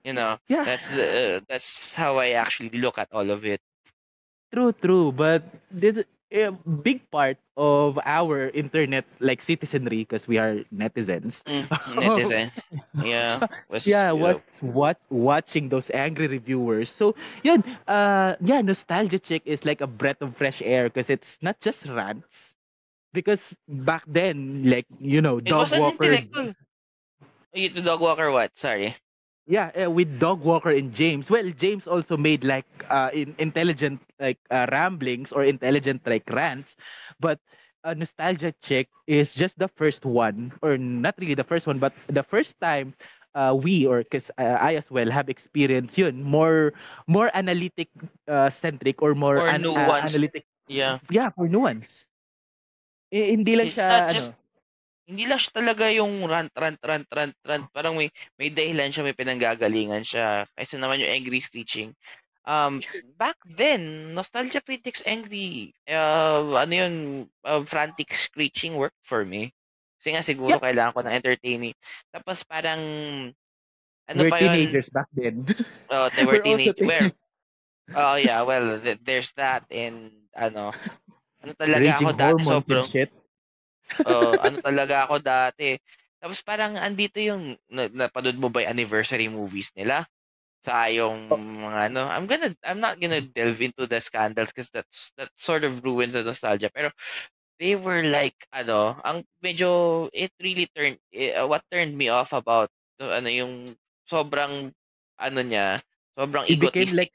you know, Yeah. that's the uh, that's how I actually look at all of it. True, true. But did a big part of our internet like citizenry because we are netizens. Mm, [laughs] netizen, yeah, was yeah, was what watching those angry reviewers. So, yun, uh, yeah, Nostalgia Chick is like a breath of fresh air because it's not just rants. Because back then, like you know, It Dog Walker, intellectual. Dog Walker what? Sorry. Yeah, uh, with Doug Walker and James. Well, James also made like uh, in intelligent like uh, ramblings or intelligent like rants, but uh, Nostalgia Chick is just the first one, or not really the first one, but the first time uh, we or because uh, I as well have experienced yun more more analytic uh, centric or more More an- uh, analytic. Yeah. Yeah, for nuance. Eh, hindi lang It's siya not ano. Hindi lang siya talaga yung rant, rant, rant, rant, rant. Parang may, may dahilan siya, may pinanggagalingan siya. Kaysa naman yung angry screeching. Um, [laughs] back then, Nostalgia Critics angry, uh, ano yun, uh, frantic screeching worked for me. Kasi nga siguro Yeah. kailangan ko ng entertaining. Tapos parang, ano We're pa yun? teenagers back then. Oh, they [laughs] were We're also teenage. Where? Oh yeah, well, th- there's that and ano, ano talaga Raging ako dati sobrang shit. Oo, ano talaga ako dati. Tapos parang andito yung na, napanood mo ba yung anniversary movies nila? Sa yung mga ano, I'm gonna I'm not gonna delve into the scandals because that's that sort of ruins the nostalgia. Pero they were like ano, ang medyo it really turned eh, uh, what turned me off about to, ano yung sobrang ano niya, sobrang He became egotistic like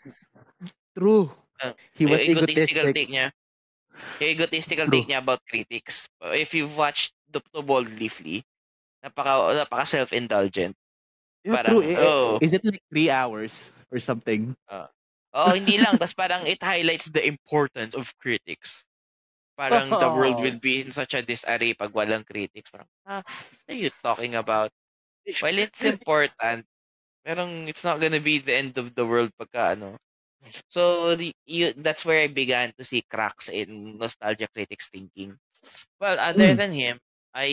true. Uh, He was yung egotistical egotistic. take niya. Yung egotistical True. take niya about critics. Uh, If you've watched the to boldly flee, napaka napaka self-indulgent. Yeah, Parang, true. Eh, eh, oh. Is it like three hours or something? Oh, hindi lang. Tapos parang it highlights the importance of critics. Parang the world Oh. [laughs] will be in such a disarray pag walang critics. Parang, ah, what are you talking about? While it's [laughs] important, parang it's not gonna be the end of the world pagka ano. So the, you, that's where I began to see cracks in nostalgia critics thinking. Well, other Mm. than him, I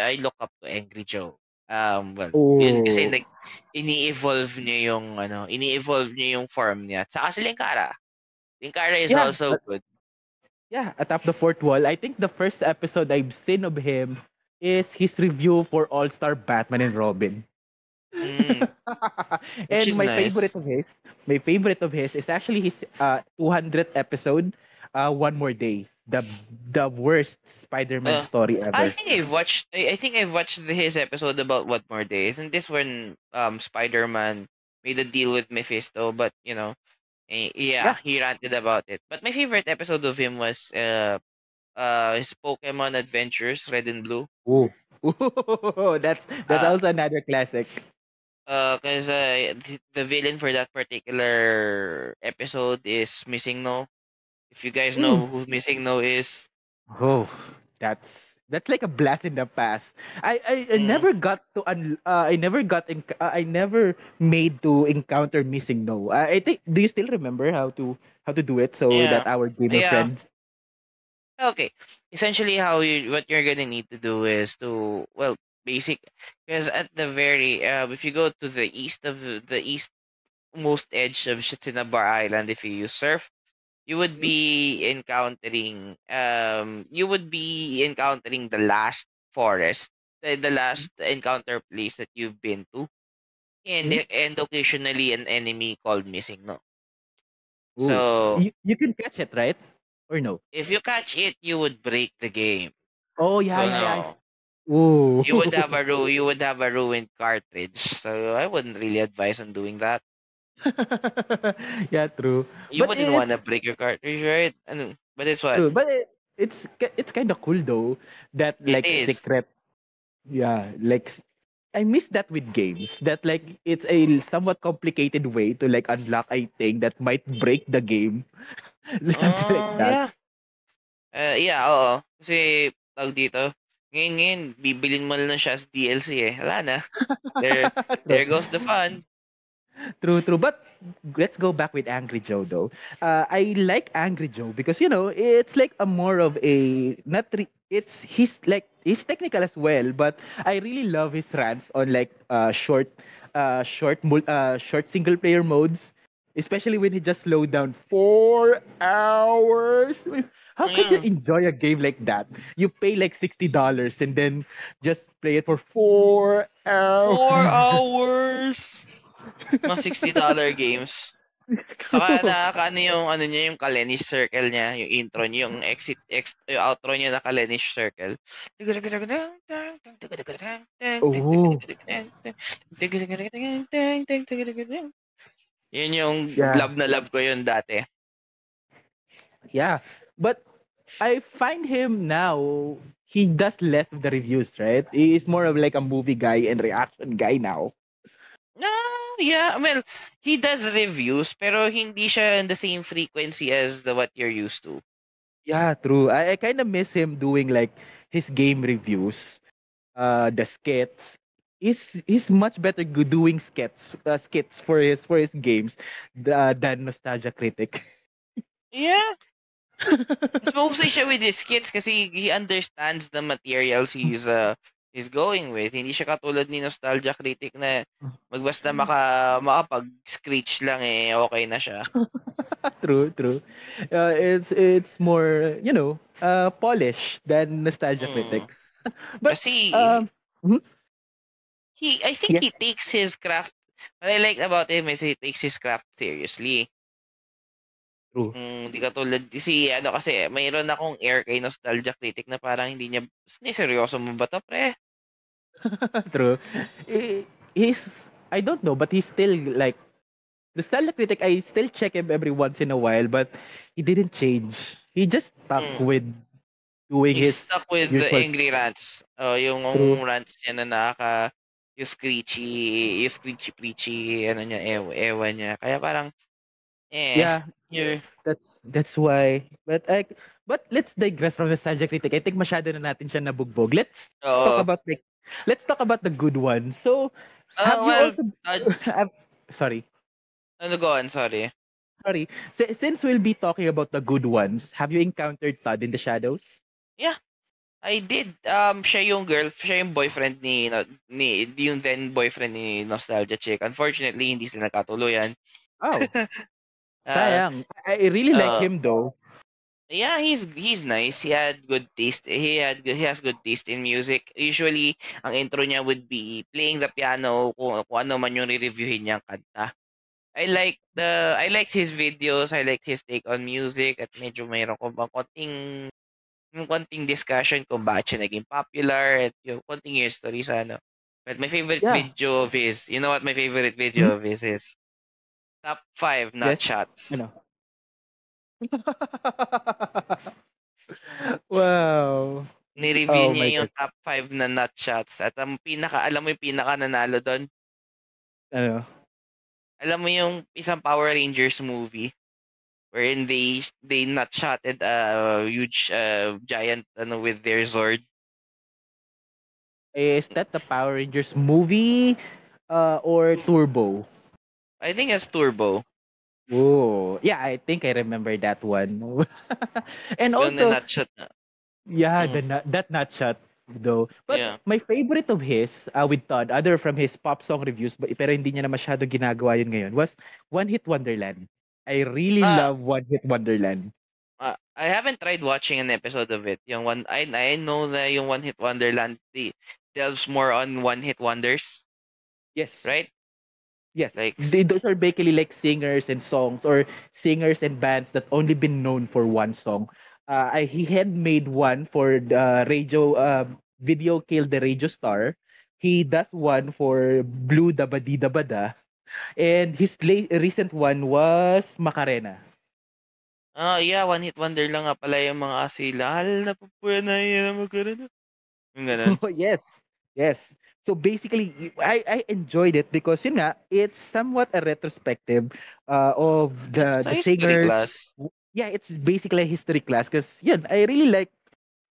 I look up to Angry Joe. Um, well, yun kasi Oh. like ini-evolve niya yung ano, ini-evolve niya yung form niya. Saka si Linkara. Linkara is Yeah, also but- good. Yeah, atop the fourth wall. I think the first episode I've seen of him is his review for All Star Batman and Robin. Mm, [laughs] and my nice. favorite of his, my favorite of his is actually his uh 200th episode, uh One More Day, the the worst Spider-Man Uh, story I ever. think I've watched. I, I think I've watched his episode about One more day. Isn't this when um Spider-Man made a deal with Mephisto? But you know, eh, Yeah. yeah, he ranted about it. But my favorite episode of him was uh uh his Pokemon Adventures Red and Blue. Ooh. [laughs] that's that's Uh, also another classic. Uh, cause uh the, the villain for that particular episode is Missing No. If you guys Mm. know who Missing No is, Oh, that's that's like a blast in the past. I I, I Mm. never got to un, uh, I never got in, uh, I never made to encounter missing no. I, I think do you still remember how to how to do it so yeah, that our gamer yeah. friends Okay. Essentially, how you what you're gonna need to do is to well, basic because at the very uh, if you go to the east of the eastmost edge of Cinnabar Island, if you use surf, you would Mhm. be encountering um you would be encountering the last forest, the, the last encounter place that you've been to, and Mhm. and occasionally an enemy called missing. No, Ooh. so you, you can catch it, right? Or no? if you catch it, you would break the game. Oh yeah, So yeah, yeah. Ooh. you would have a [laughs] ru- you would have a ruined cartridge. So I wouldn't really advise on doing that. [laughs] yeah, true. You But wouldn't want to break your cartridge, right? Ano, but it's what true. But it, it's it's kind of cool though that it like is. secret Yeah, like I miss that with games. That like it's a somewhat complicated way to like unlock a thing that might break the game. [laughs] Something like Oh, that. yeah. Uh, yeah, oo. Kasi, tawag dito, ngayon, ngayon, bibilin mo lang siya as DLC eh. Wala na. There, there [laughs] goes the fun. True, true. But let's go back with Angry Joe though. Uh, I like Angry Joe because you know it's like a more of a not re- it's he's like he's technical as well, but I really love his rants on like uh short uh short mul- uh short single player modes, especially when he just slowed down four hours. How could you Yeah. enjoy a game like that? You pay like sixty dollars and then just play it for four Four hours. [laughs] hours! Mga $60 games. Saka [laughs] nakakaano yung ano niya, yung Kalenish circle niya, yung intro niya, yung exit, ex, yung outro niya na Kalenish circle. Oh. Yun yung Yeah. love na love ko yun dati. Yeah, but I find him now. He does less of the reviews, right? He is more of like a movie guy and reaction guy now. No, yeah, well, he does reviews, pero hindi siya in the same frequency as the what you're used to. Yeah, true. I, I kind of miss him doing like his game reviews, uh, the skits. He's he's much better doing skits, uh, skits for his for his games, uh, than Nostalgia Critic. [laughs] Yeah. Mas mahusay siya with his skits kasi he understands the materials he's uh he's going with. Hindi siya katulad ni Nostalgia Critic na magbasta maka makapag-screech lang eh okay na siya. [laughs] true, true. Uh, it's it's more you know uh polished than Nostalgia Mm. Critics. [laughs] But Kasi um, mhm. he I think he yes. takes his craft what I like about him is he takes his craft seriously. True. Mm, di katulad si ano kasi mayroon akong air kay Nostalgia Critic na parang hindi niya "Ni seryoso mo ba to pre? [laughs] True. He- He's I don't know, but he's still like Nostalgia Critic. I still check him every once in a while, but he didn't change. He just stuck Mm. with doing He's his stuck with the angry rants. Oh, yung True. rants niya na nakaka yung screechy, yung screechy preachy, ano niya, ew, ewan niya. Kaya parang, eh, Yeah, you're, that's that's why. But I, but let's digress from Nostalgia Critic. I think masyado na natin siya nabugbog. Let's talk oo. about like let's talk about the good ones. So, Uh, have you well, also [laughs] uh, [laughs] sorry. ano go on, sorry. Sorry. Si- Since we'll be talking about the good ones, have you encountered Todd in the Shadows? Yeah, I did. Um, siya yung girl, siya yung boyfriend ni, no, ni, yung then boyfriend ni Nostalgia Chick. Unfortunately, hindi sila nagkatuluyan. Oh, [laughs] sayang. I I really like Oo. him though. Yeah, he's he's nice. He had good taste. He had he has good taste in music. Usually, ang intro niya would be playing the piano kung, kung ano man yung re-reviewin niyang kanta. I like the I like his videos. I like his take on music at medyo mayroon ko bang konting yung konting discussion kung bakit siya naging popular at yung konting history sa ano. But my favorite Yeah. video of his, you know what my favorite video Hmm? of his is? Top 5 nut Yes. shots. Ano? [laughs] wow. Ni-review Oh niya yung top 5 na nut shots at ang pinaka alam mo yung pinaka nanalo doon? Ano? Alam mo yung isang Power Rangers movie wherein they they nut shotted a huge uh, giant ano with their Zord. Is that the Power Rangers movie uh, or Turbo? I think it's Turbo. Oh, yeah, I think I remember that one. [laughs] and Yung also, na nut shot na. yeah, Mm. the nut, that nut shot though. But Yeah. my favorite of his uh, with Todd, other from his pop song reviews, but pero hindi niya na masyado ginagawa yun ngayon, was One Hit Wonderland. I really Ah. love One Hit Wonderland. Uh, I haven't tried watching an episode of it. Yung one I I know na yung One Hit Wonderland the delves more on one hit wonders, Yes. right? Yes. Like They, those are basically like singers and songs or singers and bands that only been known for one song. Uh, I, he had made one for the radio uh, video Kill the Radio Star. He does one for Blue Dabadi Dabada. And his la- recent one was Macarena. Ah, yeah, one hit wonder lang nga pala yung mga asilal na pupuena yan magkaroon. Yung ganun. [laughs] yes. Yes. So basically, I, I enjoyed it because yun nga, it's somewhat a retrospective uh, of the, Sa the history singers. class. yeah, it's basically a history class because yun, I really like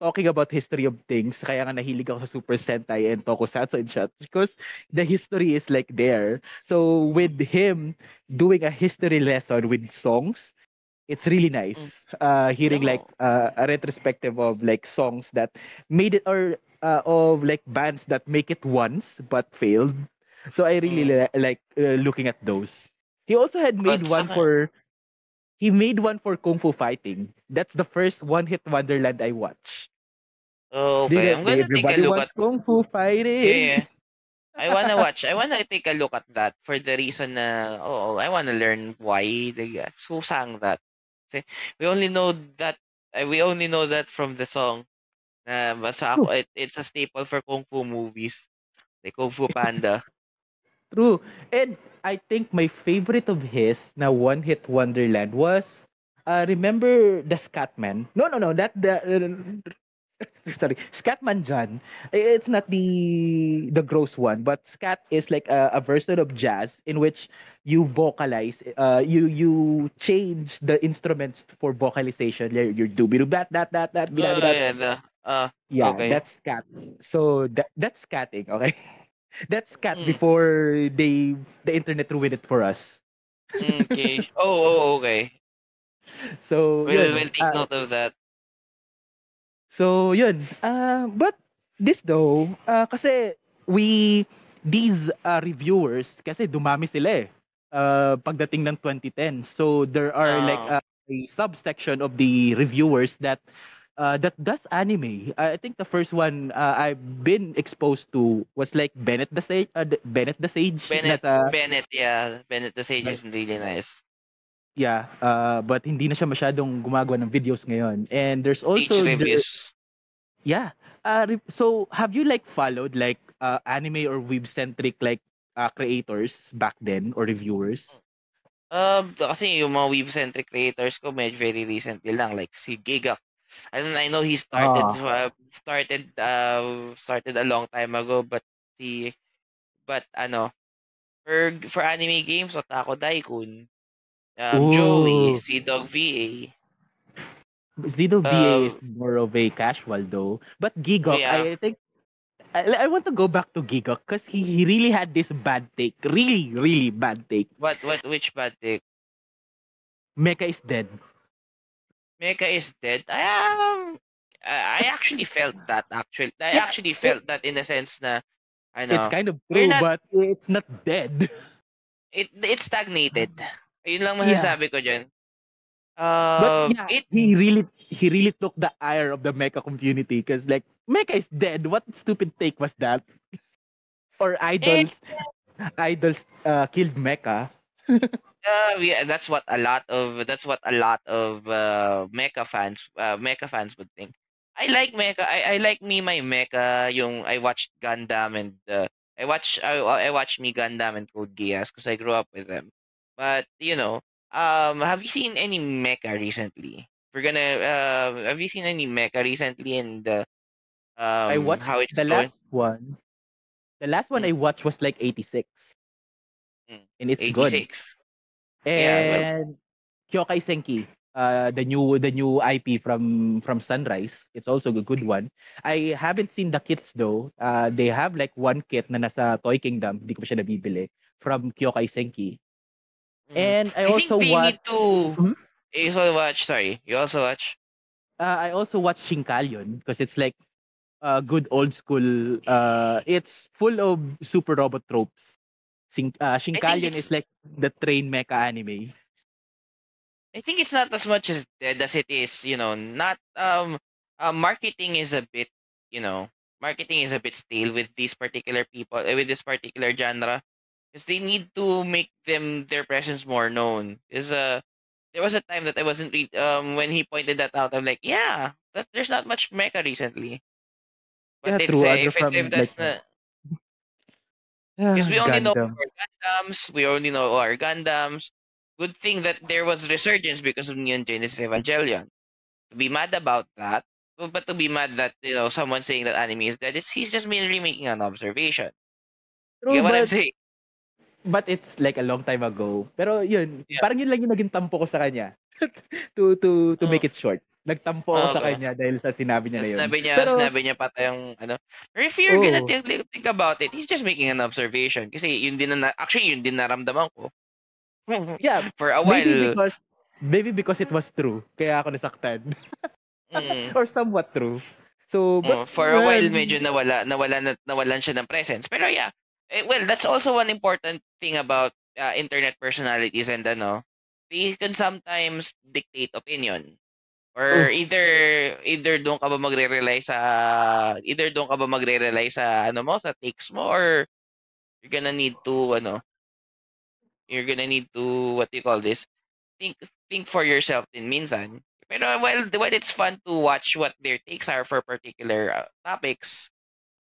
talking about history of things. Kaya nga nahilig ako sa Super Sentai and Tokusatsu and shit because the history is like there. So with him doing a history lesson with songs, it's really nice. Uh, hearing like uh, a retrospective of like songs that made it or uh, of like bands that make it once but failed. So I really Mm. li- like uh, looking at those. He also had made But one saka- for he made one for Kung Fu Fighting. That's the first one hit Wonderland I watch. Oh, okay, I'm gonna take a look at Kung Fu Fighting. Yeah. I wanna watch. I wanna take a look at that for the reason na oh, I wanna learn why they who sang that. We only know that uh, we only know that from the song. Na basta ako, it, it's a staple for kung fu movies. Like Kung Fu [laughs] Panda. True. And I think my favorite of his na one hit Wonderland was uh, remember the Scatman? No, no, no, that the [laughs] sorry, Scatman John. It's not the the gross one, but scat is like a, a version of jazz in which you vocalize. Uh, you you change the instruments for vocalization. You're, you're doobie that that that that Oh, yeah, the, uh, Yeah, Okay. that's scat. So that that's scatting, okay? [laughs] that's scat Mm. before they the internet ruined it for us. okay. [laughs] Oh, oh, okay. So We'll, yun, we'll take ah, note of that. So yun. Uh, but this though, uh, kasi we these uh, reviewers kasi dumami sila eh. Uh, pagdating ng 2010. So there are like Ah. uh, a subsection of the reviewers that uh, that does anime. I think the first one uh, I've been exposed to was like Bennett the Sage. Uh, the- Bennett the Sage. Bennett, nasa- Bennett, yeah. Bennett the Sage is really nice. yeah. Uh, but hindi na siya masyadong gumagawa ng videos ngayon. And there's Stage also the- reviews. Yeah. Uh, so have you like followed like uh, anime or web centric like uh, creators back then or reviewers? Um, kasi yung mga web-centric creators ko, medyo very recently lang, like si Giga. Don't I know he started uh, started uh, started a long time ago, but he but ano for for anime games, Otako Daikun, um, Ooh. Joey, si Dog VA. Zido VA Um, is more of a casual though, but Gigguk, I think I, I want to go back to Gigguk because he, he really had this bad take, really really bad take. What what which bad take? Mecha is dead. Mecha is dead. I um I actually felt that actually. I Yeah, actually felt that in the sense na I know It's kind of true, not- but it's not dead. it it stagnated. Yun lang Yeah. masasabi ko diyan. But Um, yeah, it he really he really took the ire of the mecha community because like mecha is dead. What stupid take was that? Or idols, idols uh, killed mecha. [laughs] Uh, yeah, that's what a lot of that's what a lot of uh, mecha fans uh, mecha fans would think. I like mecha. I, I like me my mecha. Yung I watched Gundam and uh, I watch I, I watched me Gundam and Code Geass because I grew up with them. But you know, um, have you seen any mecha recently? We're gonna uh, have you seen any mecha recently and uh, um, I watched how it's the going? last one. The last one Mm. I watched was like 86. Mm, And it's good. 86. Yeah, well- And Kyokai Senki, uh, the new the new IP from from Sunrise, it's also a good one. I haven't seen the kits though. Uh, they have like one kit na nasa Toy Kingdom, hindi ko pa siya nabibili from Kyokai Senki. Mm. And I I also think they need to. Mhm. You also watch. Sorry, you also watch. uh, I also watch Shinkalion because it's like uh, good old school. Uh, it's full of super robot tropes. Shin, uh, Shinkalion is like the train mecha anime. I think it's not as much as dead as it is, you know, not um uh, marketing is a bit, you know, marketing is a bit stale with these particular people uh, with this particular genre because they need to make them their presence more known. Is uh there was a time that I wasn't re- um when he pointed that out, I'm like, yeah, that there's not much mecha recently. Yeah, But it's, true, uh, if, it's, from, if that's like, not because we only know Gundam. our Gundams, we only know our Gundams. Good thing that there was resurgence because of Neon Genesis Evangelion. To be mad about that, but but to be mad that you know someone saying that anime is dead, it's he's just merely making an observation. True, You get what I'm but, saying? but it's like a long time ago. Pero yun, Yeah. parang yun lang yung naging tampo ko sa kanya. [laughs] to to to Oh. make it short. Nagtampo ako sa Okay. kanya dahil sa sinabi niya na yun. Sinabi niya, Pero, sinabi niya pa tayong ano. If you're gonna Oo. think, think about it, he's just making an observation. Kasi yun din na, actually yun din naramdaman ko. [laughs] yeah, For a maybe while. because maybe because it was true. Kaya ako nasaktan. mm, [laughs] Or somewhat true. So, oh, but for a while medyo nawala nawala na, nawalan siya ng presence. Pero yeah, eh, well, that's also one important thing about uh, internet personalities and ano, they can sometimes dictate opinion. Or Oh. either either doon ka ba magre-rely sa either doon ka ba magre-rely sa ano mo sa takes mo or you're gonna need to ano you're gonna need to what do you call this think think for yourself din minsan. Pero while while it's fun to watch what their takes are for particular uh, topics.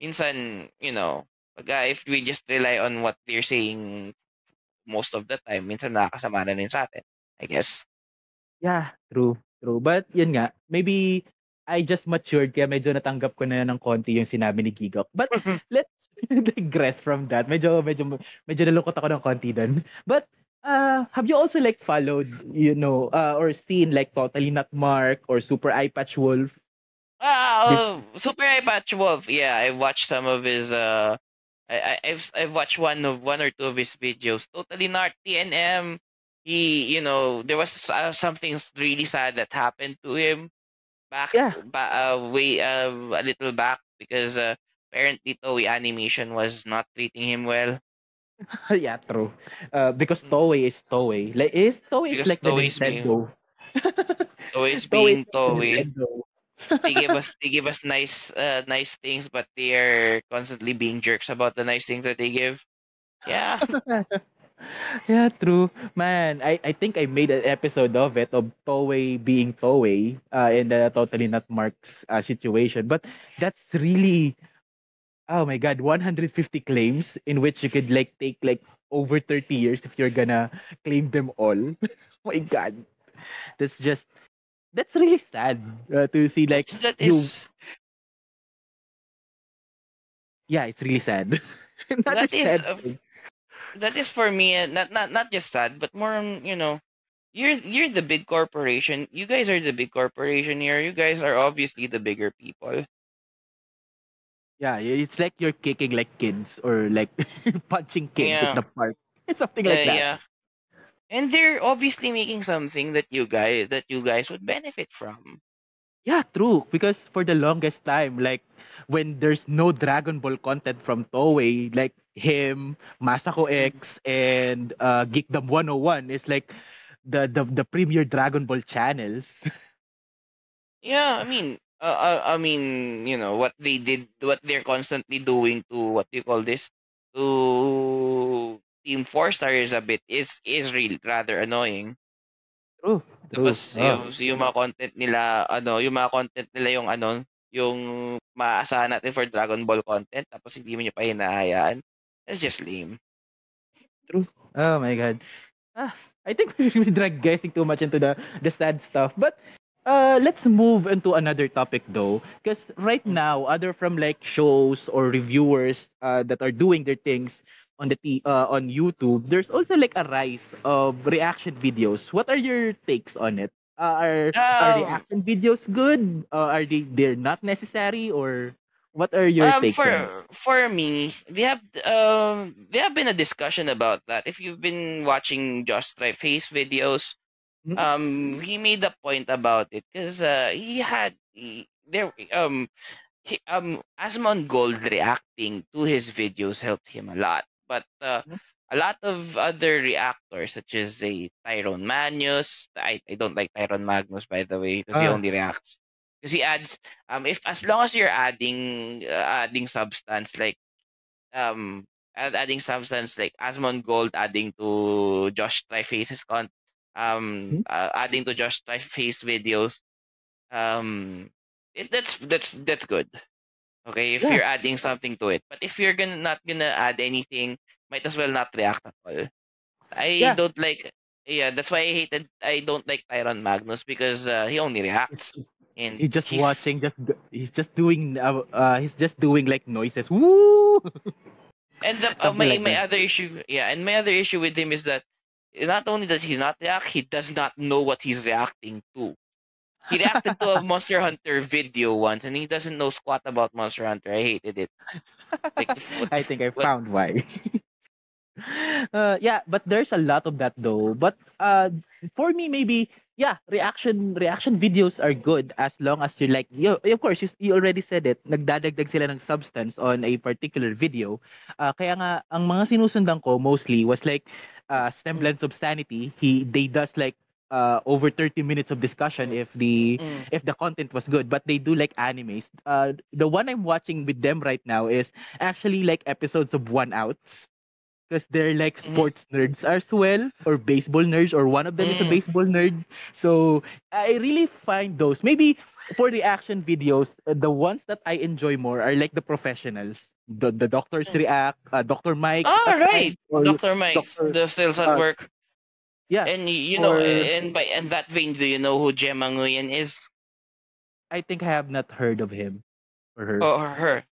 Minsan you know pag, uh, if we just rely on what they're saying most of the time minsan nakakasama na rin sa atin I guess. Yeah, true, true. But yun nga, maybe I just matured kaya medyo natanggap ko na ng konti yung sinabi ni Gigok. But [laughs] let's [laughs] digress from that. Medyo medyo medyo nalungkot ako ng konti doon. But uh have you also like followed, you know, uh, or seen like Totally Not Mark or Super Eye Patch Wolf? Ah, oh, Super Eye Patch Wolf. Yeah, I watched some of his. Uh, I, I I've I've watched one of one or two of his videos. Totally not TNM. He, you know, there was uh, something really sad that happened to him back, Yeah. ba, uh, way uh, a little back because uh, apparently Toei Animation was not treating him well. [laughs] yeah, true. Uh, because Mm. Toei is Toei. Like is Toei is like the Toei is being- Nintendo. [laughs] Toei's Toei being Toei. They give us they give [laughs] us nice uh nice things, but they are constantly being jerks about the nice things that they give. Yeah. [laughs] yeah, true. Man, I, I think I made an episode of it of Toei being Toei uh, in the Totally Not Marks uh, situation. But that's really, oh my God, 150 claims in which you could like take like over 30 years if you're gonna claim them all. [laughs] oh my God. That's just, that's really sad uh, to see like, That's- you- yeah, it's really sad. [laughs] That is sad a-. that is for me uh, not not not just sad, but more on, you know, you're you're the big corporation. You guys are the big corporation here. You guys are obviously the bigger people. Yeah, y- it's like you're kicking like kids or like [laughs] punching kids Yeah. at the park. It's [laughs] something Yeah, like that. yeah. And they're obviously making something that you guys that you guys would benefit from. Yeah, true. Because for the longest time, like when there's no Dragon Ball content from Toei, like him, Masako X, and uh, Geekdom 101 is like the, the the premier Dragon Ball channels. [laughs] Yeah, I mean, uh, uh, I mean, you know what they did, what they're constantly doing to what do you call this to Team Four Star is a bit is is really rather annoying. True, true. Tapos Oh. yung yung mga content nila ano, yung mga content nila yung ano, yung maaasahan natin for Dragon Ball content tapos hindi mo niyo pa hinahayaan. That's just lame. True. Oh my god. Ah, I think [laughs] we drag guessing too much into the the sad stuff. But uh let's move into another topic though because right now other from like shows or reviewers uh, that are doing their things on the t- uh, on YouTube there's also like a rise of reaction videos what are your takes on it uh, are are Um, reaction videos good uh, are they they're not necessary or what are your um, takes for on it for me, they have um they have been a discussion about that. If you've been watching Josh Strife Hayes videos, Mm. um, he made a point about it because uh, he had he, there um he, um Asmongold reacting to his videos helped him a lot, but uh, Mhm. A lot of other reactors such as a Tyrone Magnus, I, I don't like Tyrone Magnus by the way because he Ah. only reacts because he adds um if as long as you're adding uh, adding substance like um adding substance like Asmongold adding to Josh Strife Hayes's con um Mhm. uh, adding to Josh Triface videos um it, that's that's that's good okay if Yeah. you're adding something to it but if you're gonna not gonna add anything might as well not react at all I Yeah. don't like yeah that's why I hated I don't like Tyrone Magnus because uh, he only reacts and he's just he's- watching just he's just doing uh, uh he's just doing like noises woo And the, [laughs] uh, my like my that. other issue, yeah, and my other issue with him is that not only does he not react, he does not know what he's reacting to. He reacted to a [laughs] Monster Hunter video once, and he doesn't know squat about Monster Hunter. I hated it. Like, what I think I what- found why. [laughs] uh, yeah, but there's a lot of that though. But uh, for me, maybe yeah, reaction reaction videos are good as long as you're like you. Of course, you, you already said it. Nagdadagdag sila ng substance on a particular video. Uh, kaya nga ang mga sinusundan ko mostly was like uh, semblance of sanity. He they does like uh, over 30 minutes of discussion if the Mm. if the content was good but they do like animes uh the one i'm watching with them right now is actually like episodes of one outs because they're like Mhm. sports nerds as well or baseball nerds or one of them is a Mm. baseball nerd so i really find those maybe for the action videos uh, the ones that i enjoy more are like the professionals the the doctors Mm. react uh, dr mike Ah, at right, Doctor Mike, Dr. the sales at uh, work, yeah and y- you know, or- and by and that vein, do you know who Gemma Nguyen is? i think i have not heard of him or her Or her?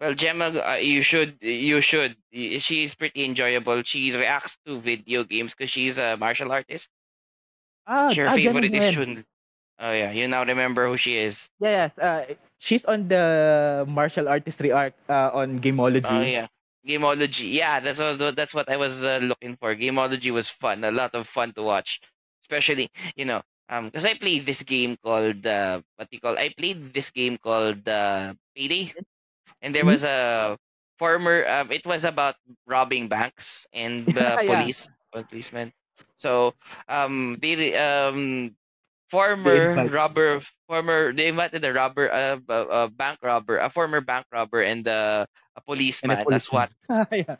Well, Gemma, uh, you should, you should. She's pretty enjoyable. She reacts to video games because she's a martial artist. ah, Her ah, favorite is Nguyen. Oh yeah, you now remember who she is. Yeah, yes. Uh, she's on the martial artistry arc uh, on Gameology. Oh yeah, Gameology. Yeah, that's what that's what I was uh, looking for. Gameology was fun, a lot of fun to watch, especially you know, um, because I played this game called uh, what do you call? I played this game called uh, Payday, and there Mhm. was a former. Um, it was about robbing banks and [laughs] Yeah. police policemen. So um, they um former robber former they invited a robber uh, a, a bank robber a former bank robber and a and policeman that's what [laughs] yeah.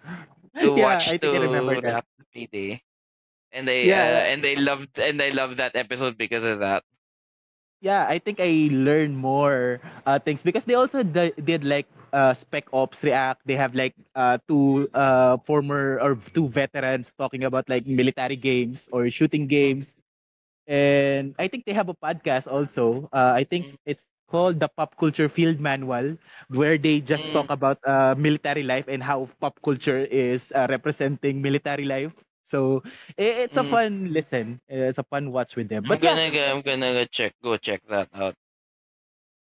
to yeah, watch I to think I remember that. react and they Yeah. uh, and they loved and they loved that episode because of that Yeah, I think I learned more uh, things because they also d- did like uh, Spec Ops React. They have like uh, two uh, former or two veterans talking about like military games or shooting games. And I think they have a podcast also. Uh, I think Mm. it's called the Pop Culture Field Manual, where they just Mm. talk about uh, military life and how pop culture is uh, representing military life. So i- it's a Mm. fun listen. It's a fun watch with them. i'm But yeah, gonna go, i'm gonna go check go check that out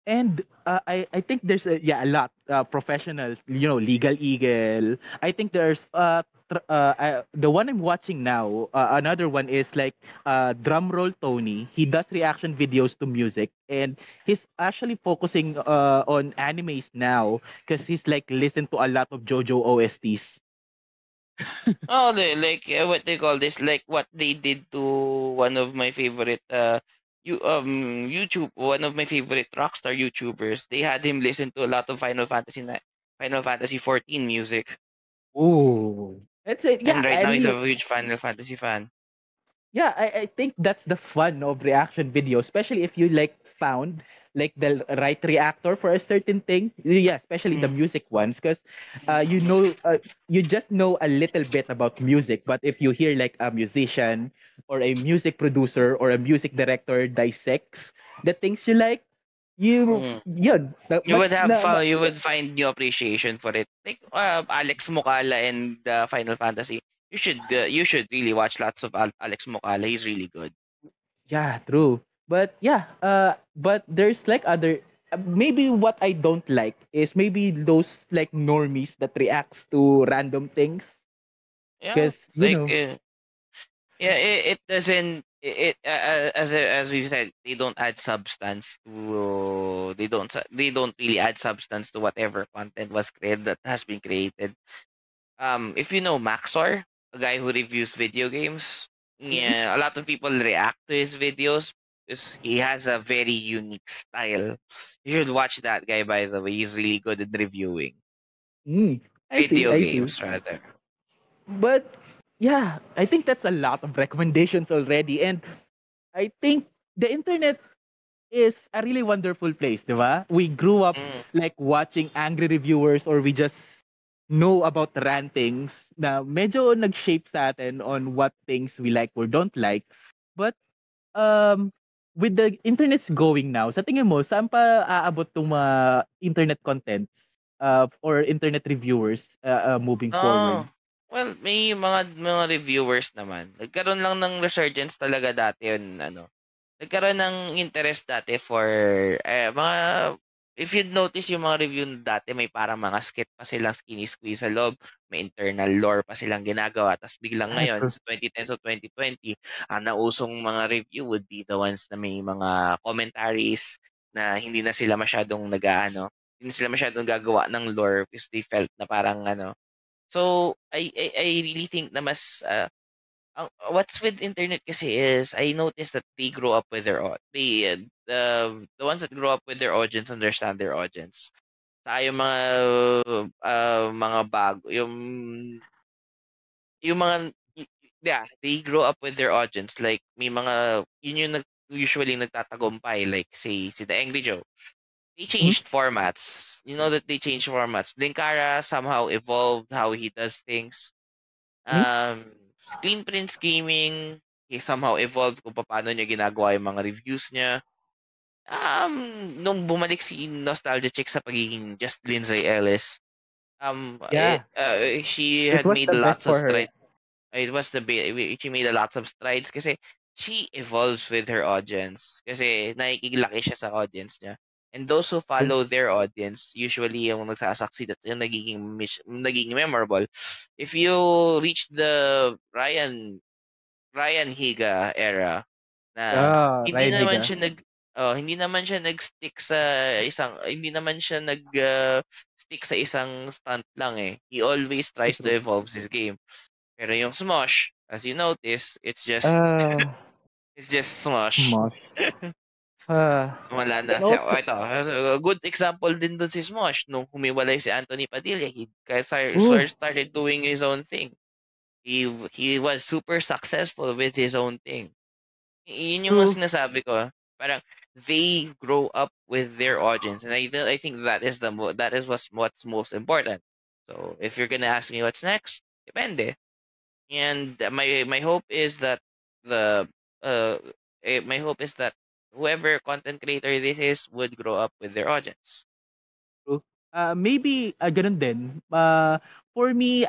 and uh, I I think there's a, yeah a lot uh, professionals you know legal eagle I think there's uh, tr- uh, uh the one I'm watching now uh, another one is like uh drum roll Tony he does reaction videos to music and he's actually focusing uh on animes now because he's like listen to a lot of JoJo OSTs oh they like uh, what they call this like what they did to one of my favorite uh you um YouTube, one of my favorite rockstar YouTubers, they had him listen to a lot of Final Fantasy ni- Final Fantasy 14 music. Ooh. That's it. Yeah, And right I now he's mean, a huge Final Fantasy fan. yeah, I, I think that's the fun of reaction video, especially if you like found like the right reactor for a certain thing. Yeah, especially the Mm. music ones, because uh, you know, uh, you just know a little bit about music. But if you hear like a musician or a music producer or a music director dissects the things you like, you Mm. yun, You would have na- fun, you would find new appreciation for it. Like uh, Alex Moukala and uh, Final Fantasy. You should uh, you should really watch lots of Alex Moukala. He's really good. Yeah, true. But yeah, uh, but there's like other. uh, Maybe what I don't like is maybe those like normies that reacts to random things. Yeah, like know- uh, yeah, it, it doesn't. It, it uh, as as we said, they don't add substance to. They don't. They don't really add substance to whatever content was created that has been created. Um, if you know Maxor, a guy who reviews video games, yeah, a lot of people react to his videos he has a very unique style. You should watch that guy, by the way. He's really good at reviewing Mm, I see, video I see. games, rather. But yeah, I think that's a lot of recommendations already, and I think the internet is a really wonderful place, diba? We grew up Mm. like watching angry reviewers or we just know about rantings na medyo nag-shape sa atin on what things we like or don't like. But um with the internet's going now, sa tingin mo, saan pa aabot tong mga internet contents uh, or internet reviewers uh, uh, moving forward? Oh, well, may mga mga reviewers naman. Nagkaroon lang ng resurgence talaga dati yun, ano. Nagkaroon ng interest dati for eh, mga if you'd notice yung mga review dati may parang mga skit pa silang skinny squeeze sa loob, may internal lore pa silang ginagawa, tapos biglang ngayon sa 2010 o 2020, ang nausong mga review would be the ones na may mga commentaries na hindi na sila masyadong nag-aano, hindi na sila masyadong gagawa ng lore because they felt na parang ano, So, I I I really think na mas, ah, ang what's with internet kasi is I noticed that they grow up with their au they, uh, the the ones that grow up with their audience understand their audience. Yung mga, ah, mga bago yung yung mga yeah, they grow up with their audience like may mga yun yung nag usually nagtatagumpay like say si The Angry Joe. They changed formats. You know that they changed formats. Linkara somehow evolved how he does things. Um, Screen Prince Gaming, he somehow evolved kung paano niya ginagawa yung mga reviews niya. Um, nung bumalik si Nostalgia Chick sa pagiging just Lindsay Ellis, um, Yeah. it, uh, she had made lots best of strides. It was the be- she made a lots of strides kasi she evolves with her audience. Kasi nakikilaki siya sa audience niya. And those who follow their audience, usually yung nagsasucceed at yung nagiging, nagiging memorable. If you reach the Ryan Ryan Higa era, na Ah, hindi Ryan naman Higa. siya nag oh, hindi naman siya nag-stick sa isang hindi naman siya nag uh, stick sa isang stunt lang eh. He always tries to evolve his game. Pero yung Smosh, as you notice, it's just Ah, [laughs] it's just Smosh. Smosh. [laughs] Ah, Wala na. Si, oh, ito, a good example din dun si Smosh. Nung humiwalay si Anthony Padilla, he kaya start- started doing his own thing. He he was super successful with his own thing. Yun yung True. sinasabi ko. Parang they grow up with their audience, and I I think that is the mo- that is what's what's most important. So if you're gonna ask me what's next, depende. And my my hope is that the uh eh, my hope is that whoever content creator this is would grow up with their audience. uh, maybe uh, ganun din. Uh, for me,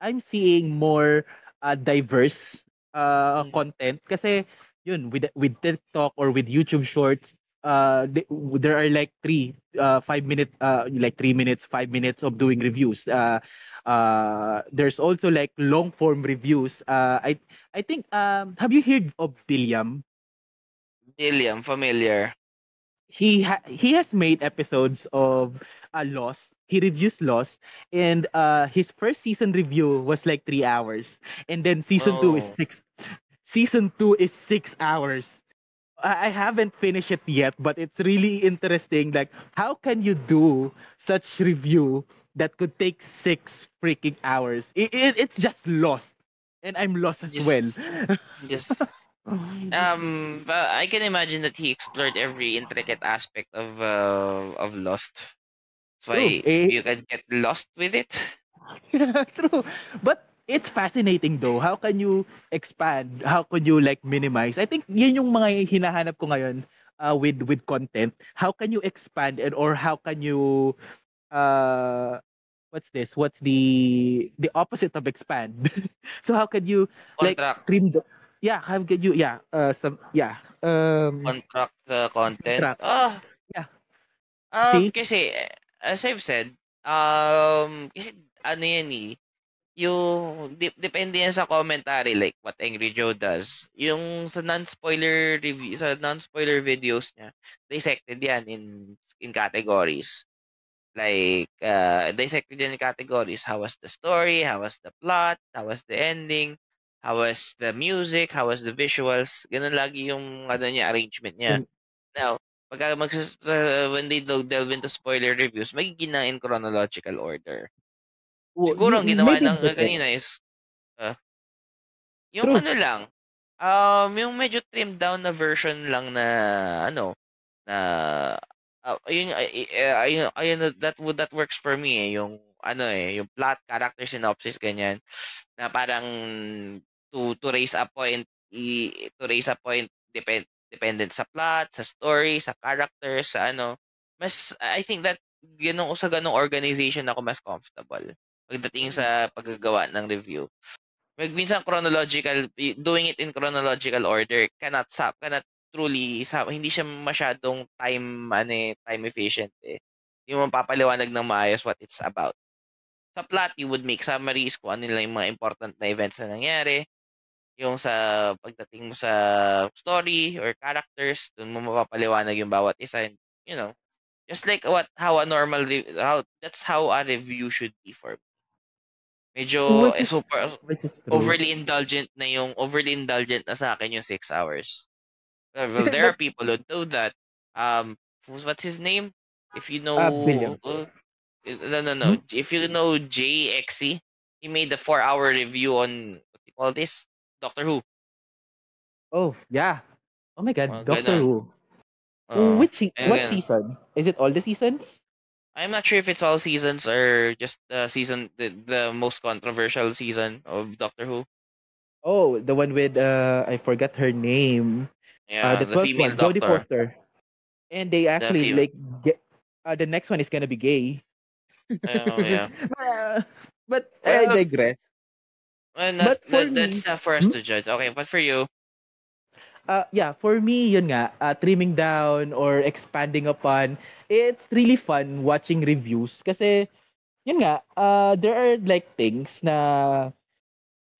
i'm seeing more uh, diverse uh, Mm. content kasi yun with with TikTok or with YouTube Shorts uh th- there are like three uh five minute uh like three minutes five minutes of doing reviews uh uh there's also like long form reviews uh i i think um have you heard of William William, familiar. he ha- he has made episodes of uh, Lost. He reviews Lost, and uh, his first season review was like three hours, and then season two is Oh. six. Season two is six hours. I I haven't finished it yet, but it's really interesting. Like, how can you do such review that could take six freaking hours? It, it, it's just lost, and I'm lost as Just, well. just [laughs] [laughs] um, but I can imagine that he explored every intricate aspect of uh, of Lost. That's True. why Eh, you can get lost with it. [laughs] True. But it's fascinating though. How can you expand? How can you like minimize? I think yun yung mga hinahanap ko ngayon uh, with with content. How can you expand and or how can you uh what's this? What's the the opposite of expand? [laughs] so how can you like Contract, trim the yeah, how can you yeah, uh some yeah. Um contract the content. track. Ah, Yeah. um, See? kasi eh, as I've said, um, kasi ano yan eh, yung dep depende yan sa commentary like what Angry Joe does. Yung sa non-spoiler review, sa non-spoiler videos niya, dissected yan in in categories. Like, uh, dissected yan in categories. How was the story? How was the plot? How was the ending? How was the music? How was the visuals? Ganun lagi yung ano niya, arrangement niya. Yung- Now, pagka mag uh, when they do delve into spoiler reviews, magiging na in chronological order. w- Siguro ang ginawa ng it. kanina is uh, yung True. ano lang, um, yung medyo trimmed down na version lang na ano, na uh, ayun, ay- ay- ayun, ayun, that would that works for me eh, yung ano eh, yung plot, character synopsis ganyan na parang to to raise a point i, to raise a point depend dependent sa plot, sa story, sa characters, sa ano. Mas I think that ganun sa ganung organization ako mas comfortable pagdating sa paggagawa ng review. Mag minsan chronological doing it in chronological order cannot sa cannot truly sa hindi siya masyadong time ano eh, time efficient eh. Hindi mo mapapaliwanag ng maayos what it's about. Sa plot, you would make summaries kung ano lang yung mga important na events na nangyari. Yung sa pagdating mo sa story or characters, dun mo mapapaliwanag yung bawat isa. And, you know, just like what how a normal re- how that's how a review should be for me. Medyo Which eh, is, super which is true. overly indulgent na yung overly indulgent na sa akin yung six hours. Uh, Well, [laughs] there are people who do that. Um, what's his name? If you uh, Billion. Uh, no, no, no. Hmm? If you know Jay Exci, he made the four-hour review on what do you call this? Doctor Who. Oh, yeah. Oh my God, Doctor. Who. Oo. Which what ganun. season? Is it all the seasons? I'm not sure if it's all seasons or just the season, the, the most controversial season of Doctor Who. Oh, the one with uh I forgot her name. Uh Yeah, the the female one, Jodie doctor. Foster. And they actually female. like get uh the next one is gonna be gay. Oh, yeah. [laughs] but, uh, but I Well, digress. well not, But for that's me, not for us hmm? to judge. Okay, but for you, uh yeah, for me yun nga, uh, trimming down or expanding upon, it's really fun watching reviews kasi yun nga, uh there are like things na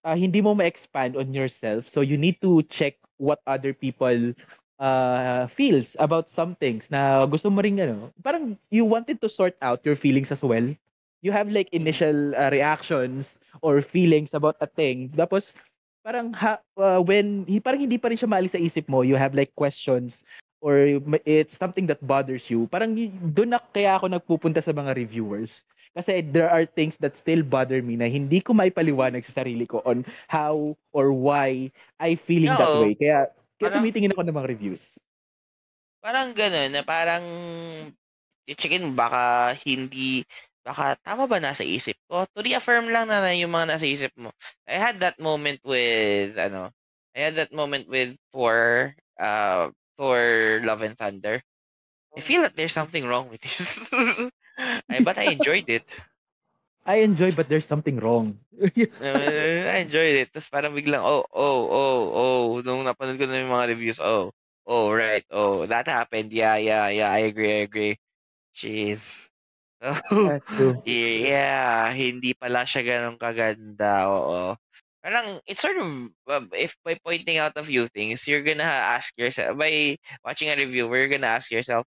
uh, hindi mo ma-expand on yourself. So you need to check what other people uh, feels about some things na gusto mo ring ano. Parang you wanted to sort out your feelings as well. You have like mm, initial uh, reactions or feelings about a thing. Tapos parang ha, uh, when parang hindi pa rin siya maalis sa isip mo, you have like questions or it's something that bothers you. Parang doon na kaya ako nagpupunta sa mga reviewers. Kasi there are things that still bother me na hindi ko maipaliwanag sa sarili ko on how or why I feeling that no, way. Kaya, kaya parang, tumitingin ako ng mga reviews. parang ganun, na parang, i-checkin mo, baka hindi, baka tama ba nasa isip ko? To reaffirm lang na, na yung mga nasa isip mo. I had that moment with, ano, I had that moment with for, uh, for Love and Thunder. I feel that there's something wrong with this. [laughs] I, but I enjoyed it. I enjoy but there's something wrong. Uh, I enjoyed it. Tapos parang biglang, oh, oh, oh, oh, nung napanood ko na yung mga reviews, oh, oh, right, oh, that happened. Yeah, yeah, yeah, I agree, I agree. Jeez. [laughs] Oh, yeah, hindi pala siya ganun kaganda, oo. Parang, it's sort of, uh, if by pointing out a few things, you're gonna ask yourself, by watching a review, you're gonna ask yourself,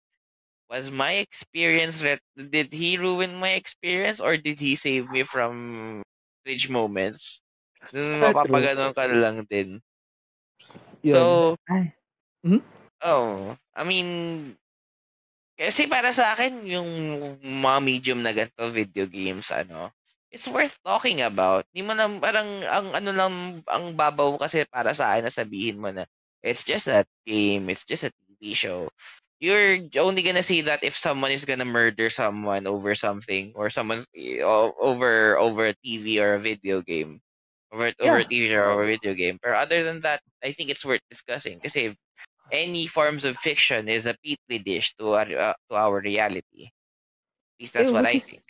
was my experience, ret- did he ruin my experience or did he save me from cringe moments? True. mapapaganon ka lang din. Yun. So. Mhm. Oh, I mean, kasi para sa akin yung mga medium na ganito video games ano, it's worth talking about. Di mo na parang ang ano lang ang babaw kasi para sa akin na sabihin mo na it's just a game, it's just a TV show. You're only gonna see that if someone is gonna murder someone over something or someone over over a TV or a video game. Over over a TV or a video game. But other than that, I think it's worth discussing kasi any forms of fiction is a petri dish to our, uh, to our reality. At least that's Eh, what I is, think.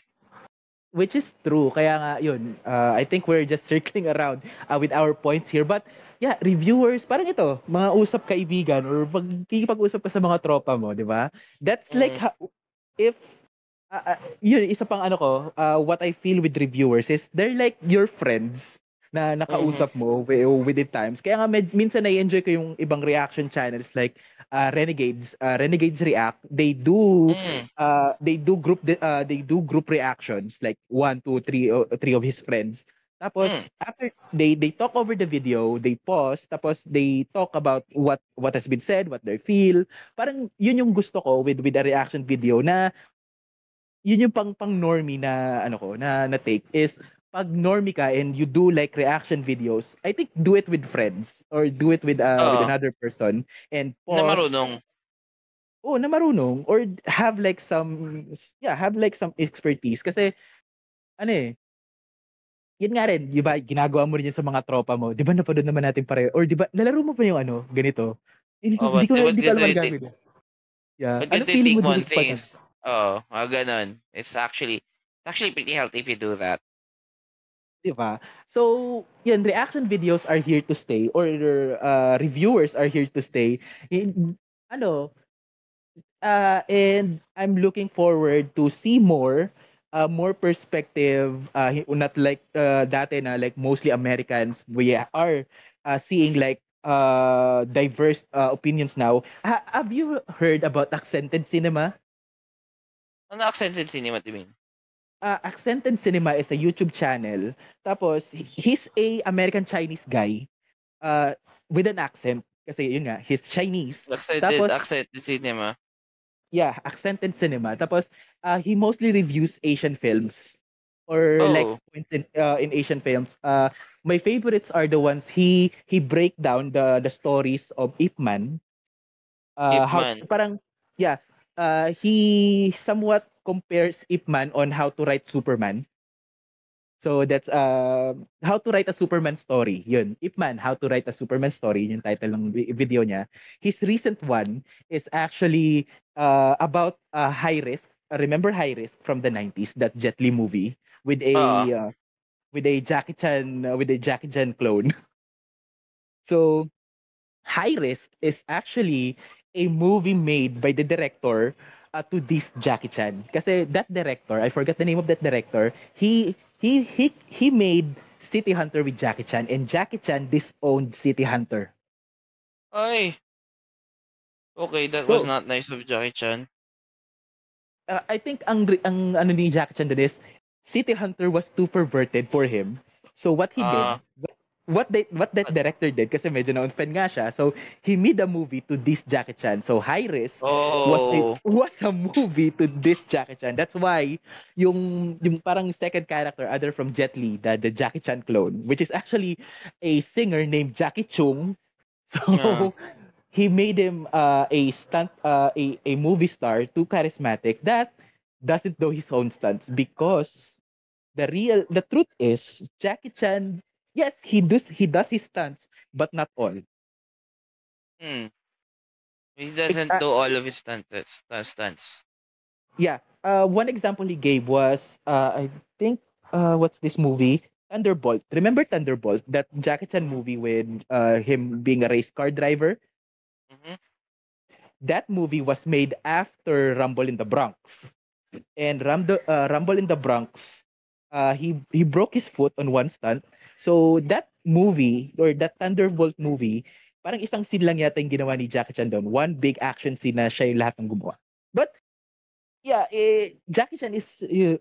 Which is true. Kaya nga, yun, uh, I think we're just [laughs] circling around uh, with our points here. But, yeah, reviewers, parang ito, mga usap kaibigan or pag kikipag-usap ka sa mga tropa mo, di ba? That's like, Mm. ha- if, uh, uh, yun, isa pang ano ko, uh, what I feel with reviewers is they're like your friends na nakausap mo wi- within times. Kaya nga med- minsan na-enjoy ko yung ibang reaction channels like uh, Renegades, uh, Renegades React. They do Mm. uh, they do group uh, they do group reactions like one, two, three, uh, three of his friends. Tapos Mm. after they they talk over the video, they pause, tapos they talk about what what has been said, what they feel. Parang yun yung gusto ko with with a reaction video na yun yung pang pang normie na ano ko na na take is pag normie ka and you do like reaction videos, I think do it with friends or do it with uh, with Oo. another person and Na pause marunong. oh, na marunong or have like some yeah, have like some expertise kasi ano eh yun nga rin, di ba, ginagawa mo rin yun sa mga tropa mo. Di ba napanood naman natin pareho? Or di ba, nalaro mo pa yung ano, ganito? Hindi ko, Oh, hindi ko, hindi ko alam ang eh. Yeah. But Ano feeling mo one dun sa thing pag- is, oh, mga ganun. It's actually, it's actually pretty healthy if you do that. Di ba? So, yun, reaction videos are here to stay or uh, reviewers are here to stay. In, ano, uh, and I'm looking forward to see more uh, more perspective uh, not like uh, dati na like mostly Americans we are uh, seeing like uh, diverse uh, opinions now. Ha- have you heard about accented cinema? Ano accented cinema do you mean? uh, Accented Cinema is a YouTube channel. Tapos, he's a American Chinese guy uh, with an accent. Kasi yun nga, he's Chinese. Accented, Tapos- accented cinema. Yeah, Accented Cinema. Tapos, uh, he mostly reviews Asian films. Or like Oh. points in uh, in Asian films. Uh, my favorites are the ones he he break down the the stories of Ip Man. Uh, Ip how Man. parang yeah, uh, he somewhat compares Ip Man on how to write Superman. So that's uh, how to write a Superman story. Yun, Ip Man, how to write a Superman story. Yun yung title ng video niya. His recent one is actually uh, about uh, High Risk. Uh, remember High Risk from the 90s, that Jet Li movie with a Oo. uh, with a Jackie Chan uh, with a Jackie Chan clone. [laughs] So, High Risk is actually a movie made by the director uh, to this Jackie Chan. Kasi that director, I forgot the name of that director, he he he he made City Hunter with Jackie Chan and Jackie Chan disowned City Hunter. Ay. Okay, that So- was not nice of Jackie Chan. Uh, I think ang ang ano ni Jackie Chan dun is City Hunter was too perverted for him. So what he Ah. did, what they what that director did kasi medyo na-offend nga siya. So he made a movie to this Jackie Chan. So High Risk was a Oh. was a movie to this Jackie Chan. That's why yung yung parang second character other from Jet Li, the, the Jackie Chan clone, which is actually a singer named Jackie Chung. [laughs] So Yeah. he made him uh, a stunt uh, a a movie star too charismatic that doesn't do his own stunts because the real the truth is Jackie Chan yes he does he does his stunts but not all Hmm. He doesn't uh, do all of his stunts. Stunts. stunts. Yeah. Uh, one example he gave was, uh, I think, uh, what's this movie? Thunderbolt. Remember Thunderbolt? That Jackie Chan movie with uh, him being a race car driver? Mhm. That movie was made after Rumble in the Bronx. And Rumble, uh, Rumble in the Bronx, uh, he he broke his foot on one stunt. So that movie or that Thunderbolt movie, parang isang scene lang yata yung ginawa ni Jackie Chan doon. One big action scene na siya yung lahat ng gumawa. But yeah, eh, Jackie Chan is uh,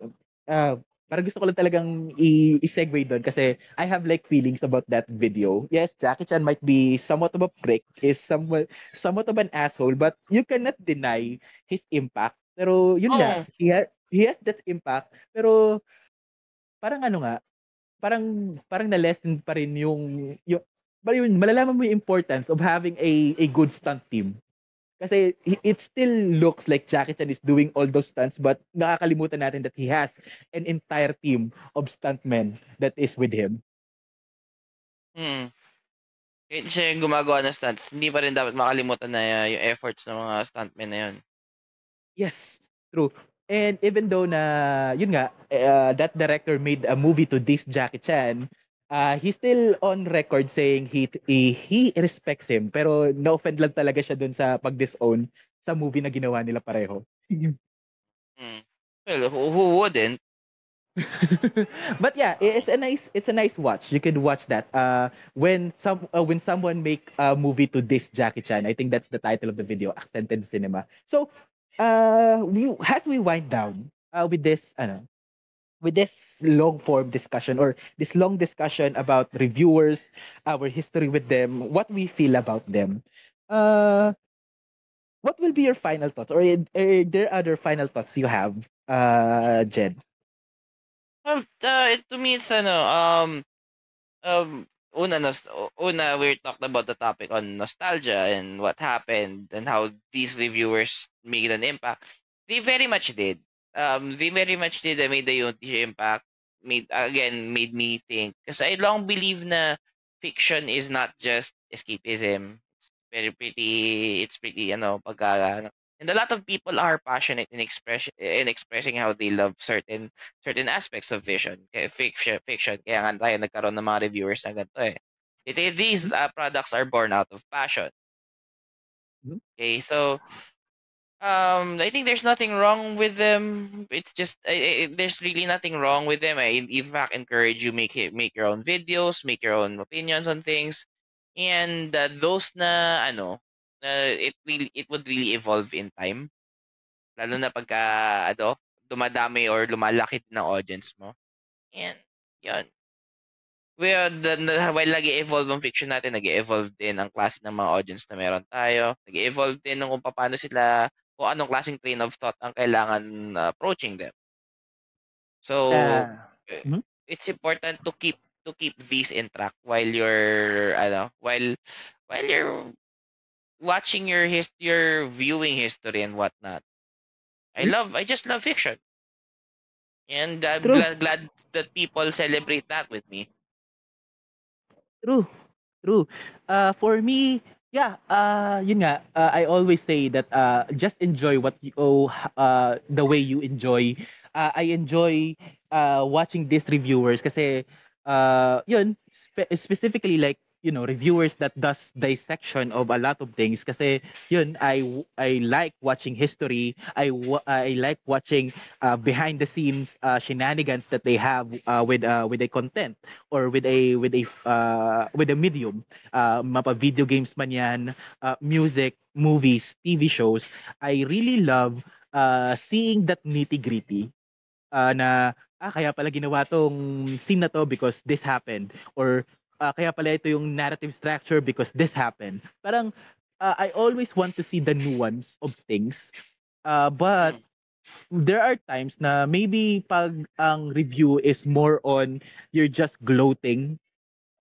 uh, parang gusto ko lang talagang i- i-segue doon kasi I have like feelings about that video. Yes, Jackie Chan might be somewhat of a prick, is somewhat somewhat of an asshole, but you cannot deny his impact. Pero yun nga, Oo. he, ha- he has that impact, pero parang ano nga, parang parang na-lessen pa rin yung yung parang yun, malalaman mo yung importance of having a a good stunt team. Kasi it still looks like Jackie Chan is doing all those stunts but nakakalimutan natin that he has an entire team of stuntmen that is with him. Mm. Kahit siya yung gumagawa ng stunts, hindi pa rin dapat makalimutan na uh, yung efforts ng mga stuntmen na yun. Yes, true. And even though na, yun nga, uh, that director made a movie to diss Jackie Chan, uh, he's still on record saying he, he, he respects him. Pero na-offend lang talaga siya dun sa pag-disown sa movie na ginawa nila pareho. Mm. Well, who, who wouldn't? [laughs] but yeah, it's a nice it's a nice watch. You can watch that. Uh, when some uh, when someone make a movie to diss Jackie Chan, I think that's the title of the video, Accented Cinema. So, uh, we as we wind down uh, with this, ano, with this long form discussion or this long discussion about reviewers, our history with them, what we feel about them. Uh, what will be your final thoughts, or are there other final thoughts you have, uh, Jed? Well, uh, to me, it's ano, um, um, una, una, we talked about the topic on nostalgia and what happened and how these reviewers made an impact. They very much did. Um, they very much did. They made huge impact. Made again made me think because I long believe na fiction is not just escapism. It's very pretty. It's pretty, ano, pagka, and a lot of people are passionate in express in expressing how they love certain certain aspects of vision, kaya fiction, fiction. Kaya nga tayo nagkaroon ng mga reviewers na ganito eh. It, it- these uh, products are born out of passion. Mhm. Okay, so um, I think there's nothing wrong with them. It's just I, I, there's really nothing wrong with them. I in fact encourage you make it make your own videos, make your own opinions on things, and uh, those na ano, uh, it really it would really evolve in time. Lalo na pagka ano, dumadami or lumalaki ng audience mo. And yun. Well, the, the, while nag-evolve ang fiction natin, nag-evolve din ang klase ng mga audience na meron tayo. Nag-evolve din ng kung paano sila, kung anong klaseng train of thought ang kailangan uh, approaching them. So, Uh, mhm. it's important to keep to keep these in track while you're ano, while while you're watching your his your viewing history and whatnot. I Mhm. love I just love fiction. And I'm True. glad, glad that people celebrate that with me. True. True. Uh, for me, yeah, uh, yun nga, uh, I always say that uh, just enjoy what you, oh, uh, the way you enjoy. Uh, I enjoy uh, watching these reviewers kasi, uh, yun, spe- specifically like, you know, reviewers that does dissection of a lot of things. Kasi, yun, I, I like watching history. I, I like watching uh, behind the scenes uh, shenanigans that they have uh, with uh, with a content or with a with a uh, with a medium. Uh, mapa video games man yan uh, music movies TV shows. I really love uh, seeing that nitty gritty uh, na ah kaya pala ginawa tong scene na to because this happened. Or ah, kaya pala ito yung narrative structure because this happened. Parang uh, I always want to see the nuance of things. Uh, but there are times na maybe pag ang review is more on you're just gloating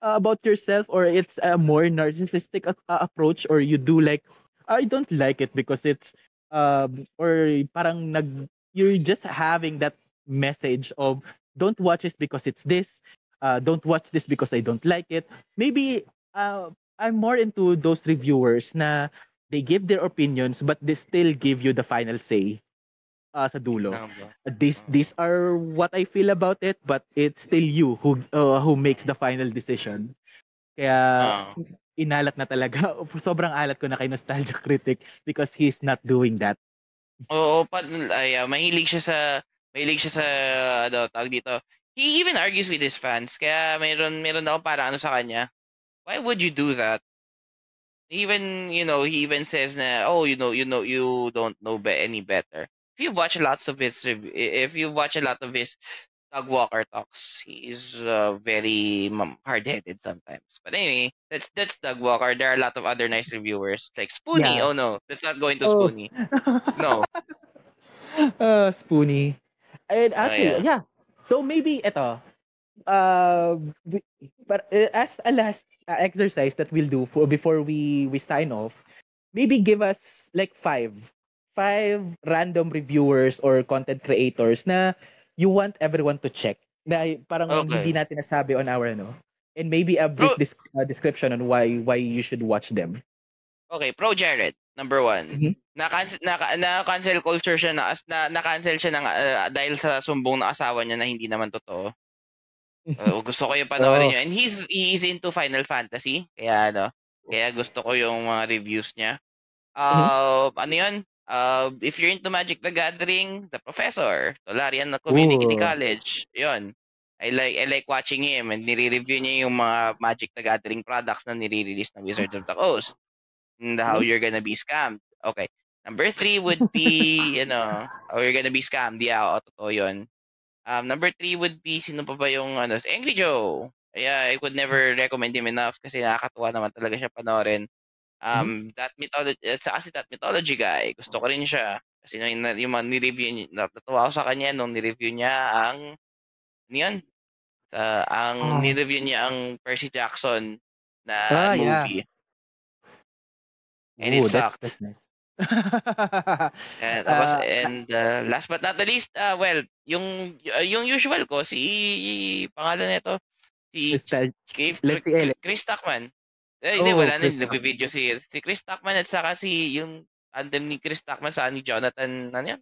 uh, about yourself or it's a more narcissistic uh, approach or you do like I don't like it because it's um or parang nag you're just having that message of don't watch this because it's this uh don't watch this because I don't like it maybe uh I'm more into those reviewers na they give their opinions but they still give you the final say uh, sa dulo ba? these these are what I feel about it but it's still you who uh, who makes the final decision kaya Ah. inalat na talaga [laughs] sobrang alat ko na kay Nostalgia Critic because he's not doing that Oo, pa, ay, ah, mahilig siya sa mahilig siya sa ano, tawag dito. He even argues with his fans. Kaya meron meron ako para ano sa kanya. Why would you do that? Even, you know, he even says na, oh, you know, you know, you don't know be- any better. If you watch lots of his if you watch a lot of his Doug Walker talks. He's uh, very um, hard-headed sometimes. But anyway, that's that's Doug Walker. There are a lot of other nice reviewers like Spoonie. Yeah. Oh no, let's not go into Oh. Spoonie. No. [laughs] uh, Spoonie. And actually, Oh, yeah. yeah. So maybe ito. Uh, we- but uh, as a last uh, exercise that we'll do for before we we sign off, maybe give us like five five random reviewers or content creators na you want everyone to check. Na parang Okay. hindi natin nasabi on our ano. And maybe a brief Bro- dis- uh, description on why why you should watch them. Okay, Pro Jared, number one. Mhm. Na-cancel, na, na-cancel culture siya na, na, na-cancel siya ng, ah, dahil sa sumbong ng asawa niya na hindi naman totoo. Uh, [laughs] gusto ko yung panoorin Oh. niyo. And he's, he's into Final Fantasy. Kaya ano, kaya gusto ko yung mga reviews niya. Uh, Ano yun? Uh, if you're into Magic the Gathering, The Professor, Tolarian na Community Ooh. College. Yun. I like I like watching him and nire-review niya yung mga Magic the Gathering products na nire-release ng Wizards of the Coast. And how you're gonna be scammed. Okay. Number three would be, you [laughs] know, how you're gonna be scammed. Yeah, oo, totoo yun. Um, number three would be, sino pa ba yung, ano, Angry Joe. Yeah, I could never recommend him enough kasi nakakatuwa naman talaga siya panoorin. Um, that mythology, uh, sa kasi that mythology guy, gusto ko rin siya. Kasi yung, yung, yung nireview niya, natuwa ako sa kanya nung nireview niya ang, yun? Sa, ang Ah. nireview niya ang Percy Jackson na Ah, yeah. And Ooh, it that's, sucked. that's nice. And, [laughs] tapos, Ah, and uh, last but not the least, uh, well, yung uh, yung usual ko, si, pangalan nito, si Crystal, Chris, Tuckman. Eh, hindi, Oh, wala na, nag-video si, si Chris Tuckman at saka si, yung tandem ni Chris Tuckman sa ni Jonathan, ano yan?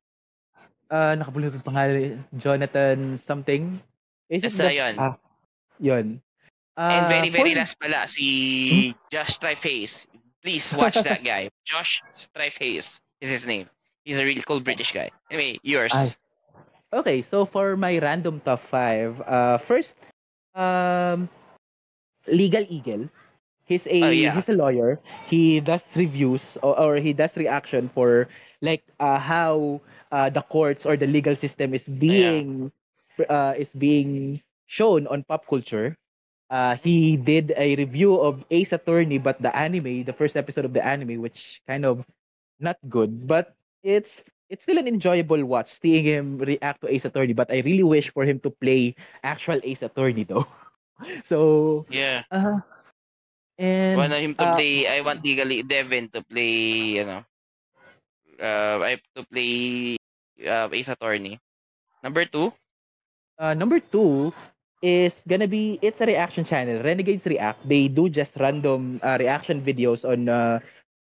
Ah, nakabulot yung pangalan. Jonathan something. Is it Basta yun. Ah, yun. And Ah, very, very for- last pala, si Josh Striface. Please watch that guy. Josh Strife Hayes is his name. He's a really cool British guy. Anyway, yours. Ay. Okay, so for my random top five, uh, first, um, Legal Eagle. He's a Oh, yeah. he's a lawyer. He does reviews or, or he does reaction for like uh, how uh, the courts or the legal system is being uh, is being shown on pop culture. Uh, he did a review of Ace Attorney, but the anime, the first episode of the anime, which kind of not good, but it's it's still an enjoyable watch seeing him react to Ace Attorney. But I really wish for him to play actual Ace Attorney though. [laughs] so Yeah. uh, and want him to uh, play I want legally Devin to play you know uh I to play uh, Ace Attorney. Number two, Uh, number two is gonna be it's a reaction channel. Renegades React. They do just random uh, reaction videos on uh,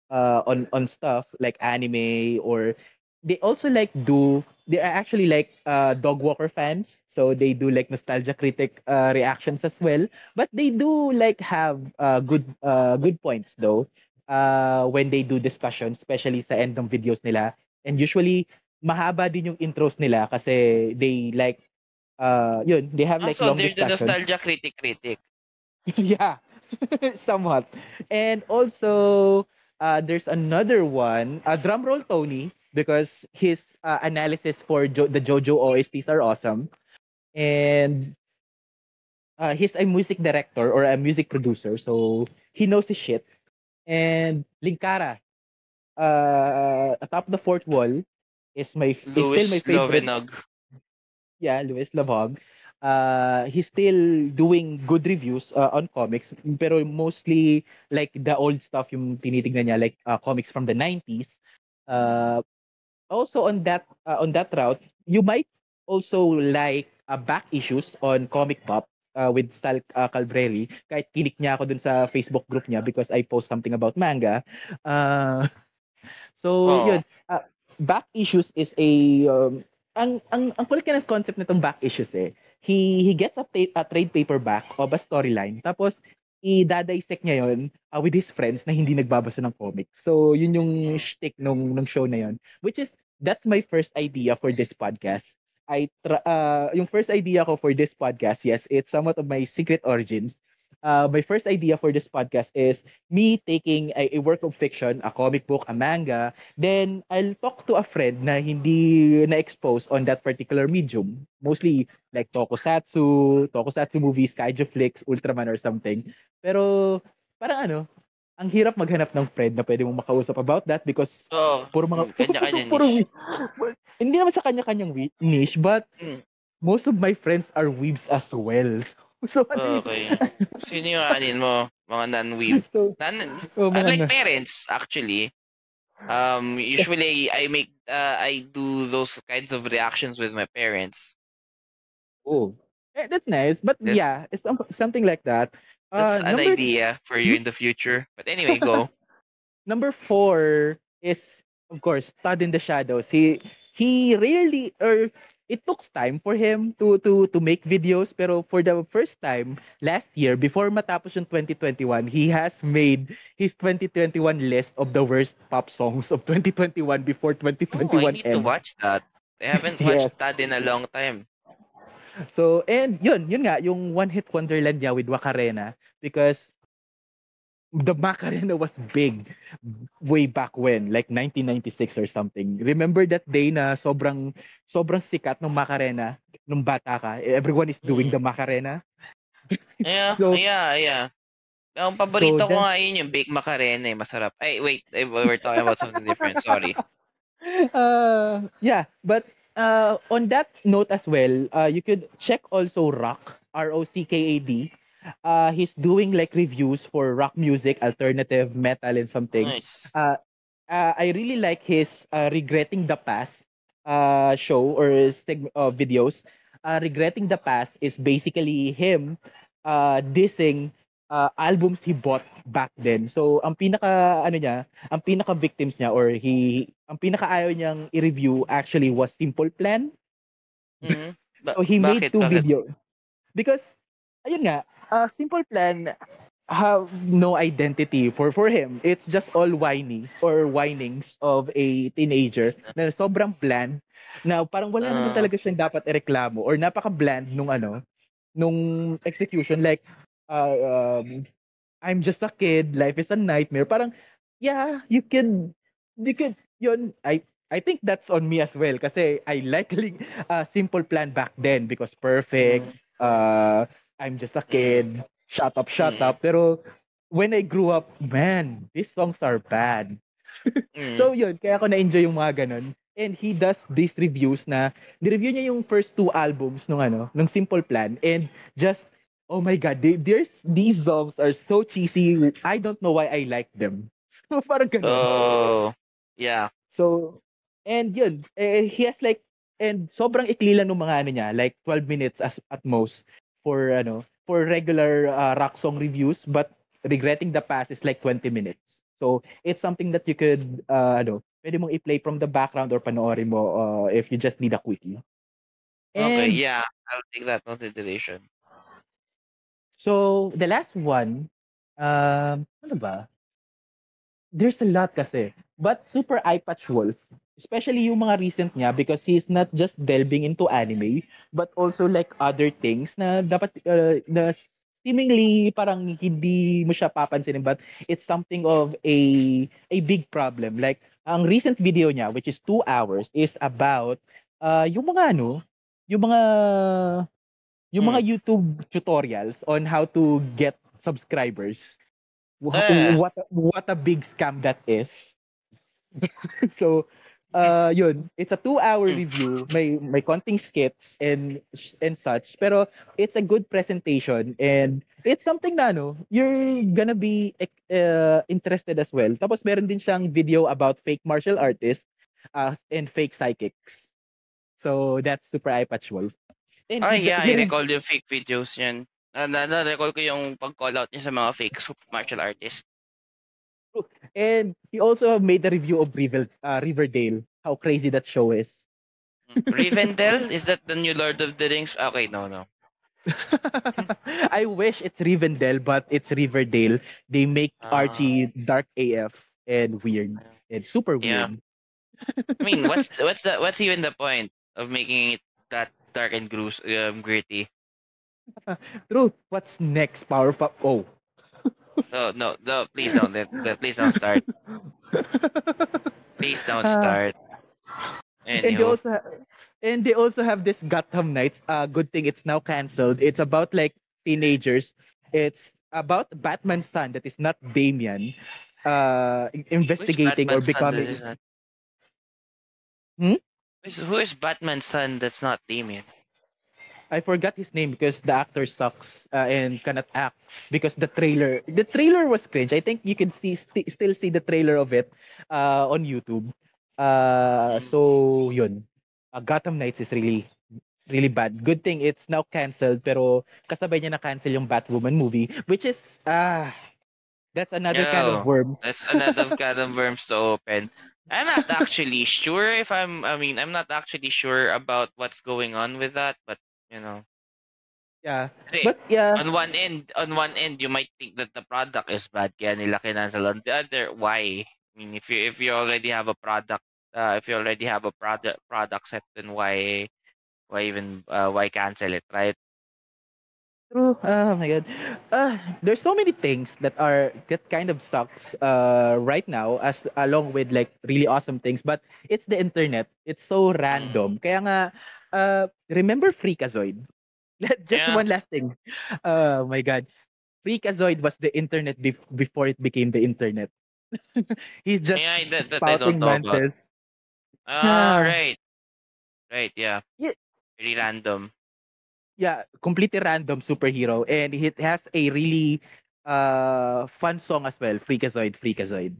uh, on on stuff like anime or they also like do they are actually like uh, Doug Walker fans. So they do like nostalgia critic uh, reactions as well. But they do like have uh, good uh, good points though uh, when they do discussions, especially sa end ng videos nila. And usually mahaba din yung intros nila kasi they like uh yun they have like also long there's the discussions nostalgia critic critic. [laughs] yeah [laughs] somewhat. And also uh there's another one. Uh drum roll tony because his uh, analysis for jo- the jojo OSTs are awesome. And uh, he's a music director or a music producer so he knows his shit. And linkara uh atop the fourth wall is my is still my favorite. Lovhaug. Yeah, Luis Lavog. Uh, he's still doing good reviews uh, on comics, pero mostly like the old stuff yung tinitignan niya, like uh, comics from the 90s. Uh, also on that uh, on that route, you might also like uh, back issues on Comic Pop uh, with Sal uh, Calbreri. Kahit kinik niya ako dun sa Facebook group niya because I post something about manga. Uh, [laughs] so Oo. yun, uh, back issues is a um, ang ang ang kulit ka ng concept nitong back issues eh. He he gets a, ta- a trade paperback of a storyline tapos i-dissect niya yon uh, with his friends na hindi nagbabasa ng comics. So yun yung shtick nung nung show na yon. Which is that's my first idea for this podcast. I tra- uh, yung first idea ko for this podcast, yes, it's somewhat of my secret origins. Uh, my first idea for this podcast is me taking a, a work of fiction, a comic book, a manga, then I'll talk to a friend na hindi na-expose on that particular medium. Mostly like tokusatsu, tokusatsu movies, kaiju flicks, Ultraman or something. Pero parang ano, ang hirap maghanap ng friend na pwede mong makausap about that because So, puro mga mm, kanya-kanya [laughs] puro niche. hindi naman sa kanya-kanyang niche but Mm. most of my friends are weebs as well. So, [laughs] ano yun? Okay. Sino yung anin mo? Mga non-weeb. so, Non, oh, mga unlike parents, actually. Um, usually I make uh, I do those kinds of reactions with my parents. Oh, eh, that's nice. But That's- yeah, it's some, something like that. That's Uh, an number, idea for you in the future. But anyway, go. [laughs] number four is, of course, Todd in the Shadows. He he rarely or it took time for him to to to make videos pero for the first time last year before matapos yung 2021 he has made his 2021 list of the worst pop songs of 2021 before Oh, 2021 I need to ends. watch that. I haven't Yes. watched that in a long time. So, and yun, yun nga, yung One Hit Wonderland niya with Macarena because the Macarena was big way back when, like 1996 or something. Remember that day na sobrang sobrang sikat ng Macarena nung bata ka? Everyone is doing Mm. the Macarena. Yeah, [laughs] So- yeah, yeah. Ang paborito So, ko that- nga yun yung baked macarena eh, masarap. Ay, wait, eh, we were talking about something different. Sorry. [laughs] uh, yeah, but uh, on that note as well, uh, you could check also Rock, R O C K A D. Uh, he's doing like reviews for rock music, alternative metal, and something. Nice. uh, I really like his uh, regretting the past uh, show or seg- uh, videos. Uh, regretting the past is basically him uh, dissing uh, albums he bought back then. So ang pinaka ano niya, ang pinaka victims niya or he ang pinaka ayaw niyang i-review actually was Simple Plan. Mhm. Ba- [laughs] So he made two bakit? videos. Because ayun nga, uh, Simple Plan have no identity for for him. It's just all whiny or whinings of a teenager na sobrang bland na parang wala naman Ah. talaga siyang dapat ireklamo or napaka-bland nung ano nung execution like uh, um, I'm just a kid, life is a nightmare. Parang yeah, you can you can yun I I think that's on me as well kasi I like uh, [laughs] Simple Plan back then because perfect uh, I'm just a kid, shut up, shut Mm. up. Pero when I grew up, man, these songs are bad. Mm. So yun, kaya ako na-enjoy yung mga ganun. And he does these reviews na, nireview niya yung first two albums nung ano, nung Simple Plan. And just, oh my God, they, there's, these songs are so cheesy. I don't know why I like them. [laughs] Parang ganun. Oh, yeah. So, and yun, eh, he has like, and sobrang ikli lang ng mga ano niya, like 12 minutes as at most for ano, for regular uh, rock song reviews, but regretting the past is like 20 minutes. So, it's something that you could uh, ano, pwede mong i-play from the background or panoorin mo uh, if you just need a quickie. Okay, And yeah. I'll take that consideration. So, the last one, um, ano ba? There's a lot kasi. But Super Eyepatch Wolf, especially yung mga recent niya because he's not just delving into anime, but also like other things na dapat, uh, na seemingly parang hindi mo siya papansinin but it's something of a a big problem. Like, ang recent video niya, which is two hours, is about uh, yung mga ano, yung mga yung mga YouTube tutorials on how to get subscribers. Wha- Eh. What what a big scam that is. [laughs] so, uh, yun, it's a two-hour Mm. review. May may konting skits and and such, pero it's a good presentation and it's something na ano, you're gonna be uh, interested as well. Tapos meron din siyang video about fake martial artists uh, and fake psychics. So that's Super Eye Patch Wolf. And he- yeah, I re- [laughs] recall yung fake videos yan. Na, na, na-recall ko yung pag-call out niya sa mga fake martial artists. And he also made a review of Rivel, uh, Riverdale. How crazy that show is. [laughs] Rivendell? Is that the new Lord of the Rings? Okay, no, no. [laughs] I wish it's Rivendell, but it's Riverdale. They make Ah. Archie dark AF and weird and super weird. Yeah. weird. I mean, what's what's the what's even the point of making it that dark and grues um, gritty? [laughs] True. What's next, Powerpuff? Oh. No, no, no. Please don't. Please don't start. Please don't Ah. start. and they also ha- and they also have this Gotham Knights. Uh, good thing it's now canceled. It's about like teenagers. It's about Batman's son that is not Damian. Uh, i- who is investigating or Batman's son that becoming. Hmm? Who is, who is Batman's son that's not Damian? I forgot his name because the actor sucks uh, and cannot act because the trailer the trailer was cringe. I think you can see st- still see the trailer of it uh, on YouTube. Uh, Mm. so yun. Uh, Gotham Knights is really really bad. Good thing it's now canceled pero kasabay niya na cancel yung Batwoman movie which is ah that's another kind of worms. That's another [laughs] kind of worms to open. I'm not actually sure if I'm. I mean, I'm not actually sure about what's going on with that, but you know, yeah. kasi But yeah, on one end, on one end, you might think that the product is bad, kaya nila kinancel. On the other, why? I mean, if you if you already have a product, uh, if you already have a product product set, then why why even uh, why cancel it, right? True. Oh my god. Uh, there's so many things that are that kind of sucks uh right now as along with like really awesome things, but it's the internet. It's so Mm. random. Kaya nga uh remember Freakazoid? [laughs] Just Yeah. one last thing. Oh my god. Freakazoid was the internet bef- before it became the internet. [laughs] He's just Yeah, that, that I spouting don't know about. nonsense. Ah, Yeah. [sighs] right, right, yeah, Yeah. very random. yeah, completely random superhero, and it has a really uh fun song as well, Freakazoid, Freakazoid.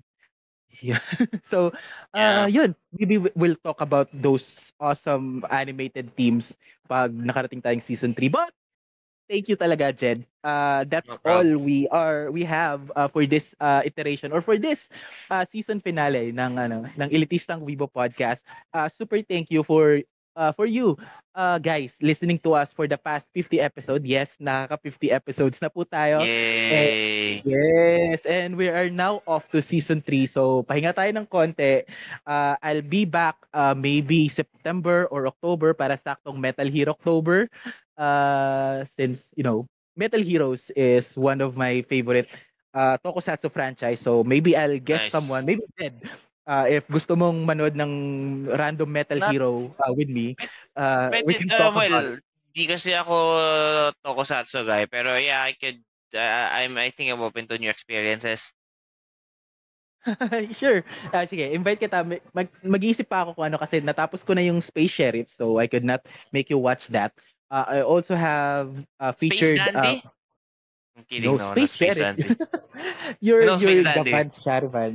Yeah. [laughs] so, uh, Yeah. yun, maybe we- we'll talk about those awesome animated themes pag nakarating tayong season 3. But thank you talaga, Jed. Uh, that's No all we are we have uh, for this uh, iteration or for this uh, season finale ng ano ng Elitistang Weibo podcast. Uh, super thank you for uh, for you uh, guys listening to us for the past 50 episode. Yes, nakaka 50 episodes na po tayo. Yay! Yes, and we are now off to season 3. So, pahinga tayo ng konti. Uh, I'll be back uh, maybe September or October para saktong Metal Hero October. Uh, since, you know, Metal Heroes is one of my favorite uh, tokusatsu franchise. So, maybe I'll guess Nice. someone, maybe Ted, uh, if gusto mong manood ng random Metal Not- Hero uh, with me, uh, we Pwede, can uh, talk about well, di kasi ako tokusatsu guy, pero yeah, I could, uh, I'm, I think I'm open to new experiences. [laughs] sure. Ah, sige, invite kita. Mag, mag- mag-iisip pa ako kung ano kasi natapos ko na yung Space Sheriff so I could not make you watch that. Uh, I also have uh, Space featured Dandy? uh, I'm kidding, no, [laughs] no, Space Sheriff. Dandy. you're No, you're Space Dandy. Gavan Sharivan.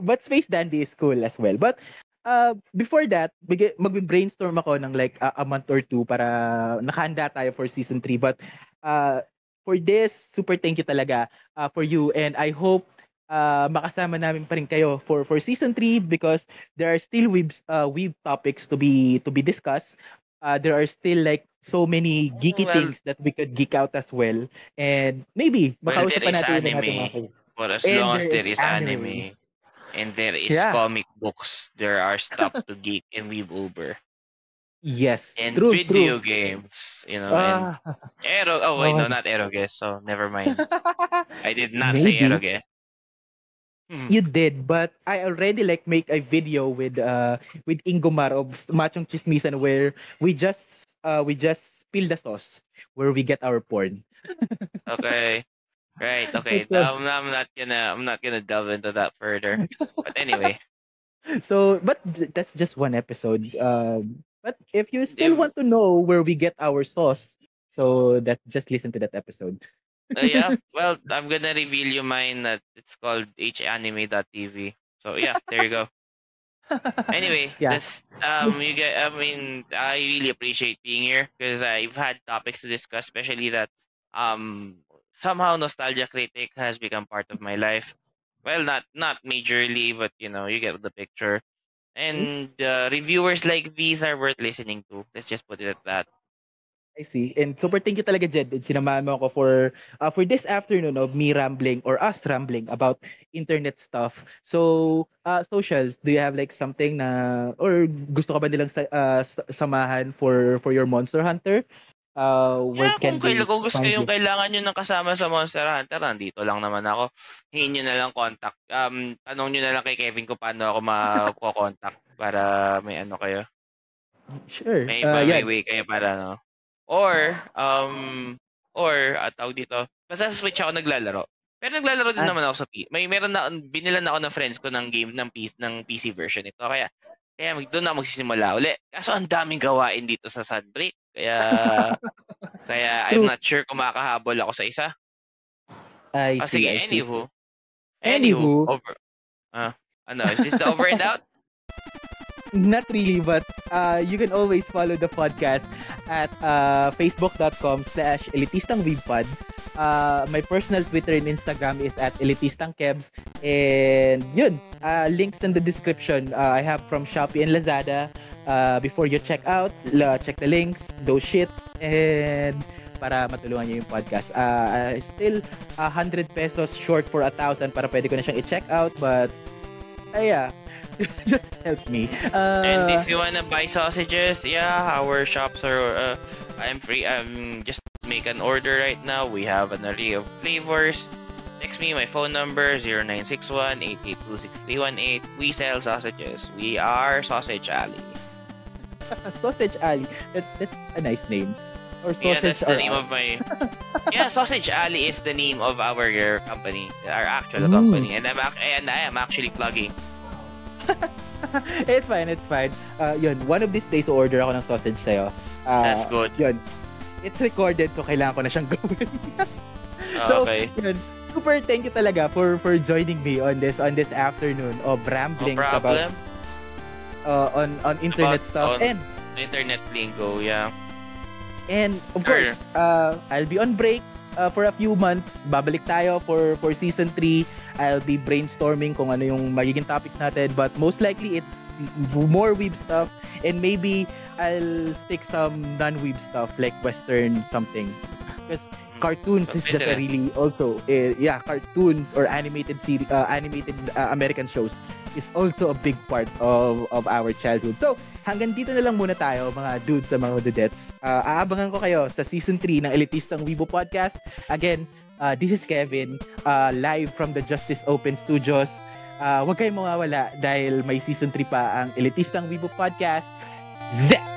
But Space Dandy is cool as well. But uh, before that, mag-brainstorm ako ng like a, a month or two para nakahanda tayo for season 3. But uh, for this, super thank you talaga uh, for you and I hope uh, makasama namin pa rin kayo for for season 3 because there are still weeb uh, weeb topics to be to be discussed. Uh, there are still like so many geeky Well- things that we could geek out as well. And maybe Well, there is natin anime. For as And long as there is anime. anime, and there is Yeah. comic books, there are [laughs] stuff to geek and weeb over. Yes, And true, video true. games, you know, and Ah, Aero, oh wait, Oh. no, not Eroge, so never mind. [laughs] I did not say Maybe. Eroge. Hmm. you did, but I already like make a video with uh with Ingomar of Machong Chismisan where we just uh we just spill the sauce where we get our porn. [laughs] Okay. Right. [laughs] Okay. So- I'm, I'm not gonna. I'm not gonna delve into that further. But anyway, [laughs] So, but that's just one episode. Um, but if you still Yeah. want to know where we get our sauce, so that just listen to that episode. Uh, yeah. Well, I'm gonna reveal you mine. That it's called hanime.tv. So yeah, there you go. Anyway, [laughs] Yeah. this, um, you get. I mean, I really appreciate being here because I've had topics to discuss, especially that, um, somehow nostalgia critic has become part of my life. Well, not not majorly, but you know, you get the picture. And uh, reviewers like these are worth listening to. Let's just put it at that. I see. And super thank you talaga, Jed. Sinamahan mo ako for uh, for this afternoon of me rambling or us rambling about internet stuff. So, uh, socials, do you have like something na or gusto ka ba nilang sa, uh, samahan for for your Monster Hunter? Uh, where Yeah, can kung, kung gusto yung you? kailangan nyo ng kasama sa Monster Hunter, nandito lang naman ako. Hingin nyo na lang contact. Um, tanong nyo na lang kay Kevin kung paano ako [laughs] mako-contact para may ano kayo. Sure. May, Uh, may yan. way kayo para no. Or, um, or, at tawag dito, basta sa Switch ako naglalaro. Pero naglalaro din Ah. naman ako sa P. May meron na binilan ako ng friends ko ng game ng PC ng PC version ito. Kaya kaya mag doon ako magsisimula uli. Kaso ang daming gawain dito sa Sunbreak. Kaya [laughs] kaya I'm not sure kung makakahabol ako sa isa. I Ah, see, sige, I see. anywho. Anywho. over. Ah, ano, is this the over and out? Not really, but uh, you can always follow the podcast at uh, facebook.com slash elitistangwebpod. Uh, my personal Twitter and Instagram is at elitistangkebs. And yun, uh, links in the description uh, I have from Shopee and Lazada. Uh, before you check out, la, check the links, those shit, and para matulungan niyo yung podcast. Uh, still, 100 pesos short for a 1,000 para pwede ko na siyang i-check out, but, uh, yeah, [laughs] just help me. Uh, And if you wanna buy sausages, yeah, our shops are. Uh, I'm free. Um, just make an order right now. We have an array of flavors. Text me my phone number 0961-882-6318. We sell sausages. We are Sausage Alley. [laughs] Sausage Alley. That, that's a nice name. Or Yeah, Sausage that's the name Us. of my. [laughs] yeah, Sausage Alley is the name of our uh, company, our actual Mm. company, and I'm ac- and I am actually plugging. [laughs] it's fine, it's fine. Uh, yun, one of these days, order ako ng sausage sa'yo. Uh, That's good. Yun. It's recorded, so kailangan ko na siyang [laughs] gawin. so, okay. yun. Super thank you talaga for for joining me on this on this afternoon of No ramblings about uh, on on internet About stuff on- and Internet lingo, yeah. And of Sure. course, uh, I'll be on break uh, for a few months. Babalik tayo for for season 3. I'll be brainstorming kung ano yung magiging topics natin. But most likely, it's more weeb stuff. And maybe I'll stick some non-weeb stuff like Western something. Because cartoons So, is just a really also eh, yeah cartoons or animated series uh, animated uh, American shows is also a big part of of our childhood. So hanggang dito na lang muna tayo mga dudes sa mga dudets. Uh, aabangan ko kayo sa season 3 ng Elitistang Weibo Podcast. Again, uh, this is Kevin, uh, live from the Justice Open Studios. Uh, huwag kayong mawawala dahil may season 3 pa ang Elitistang Weibo Podcast. Zep!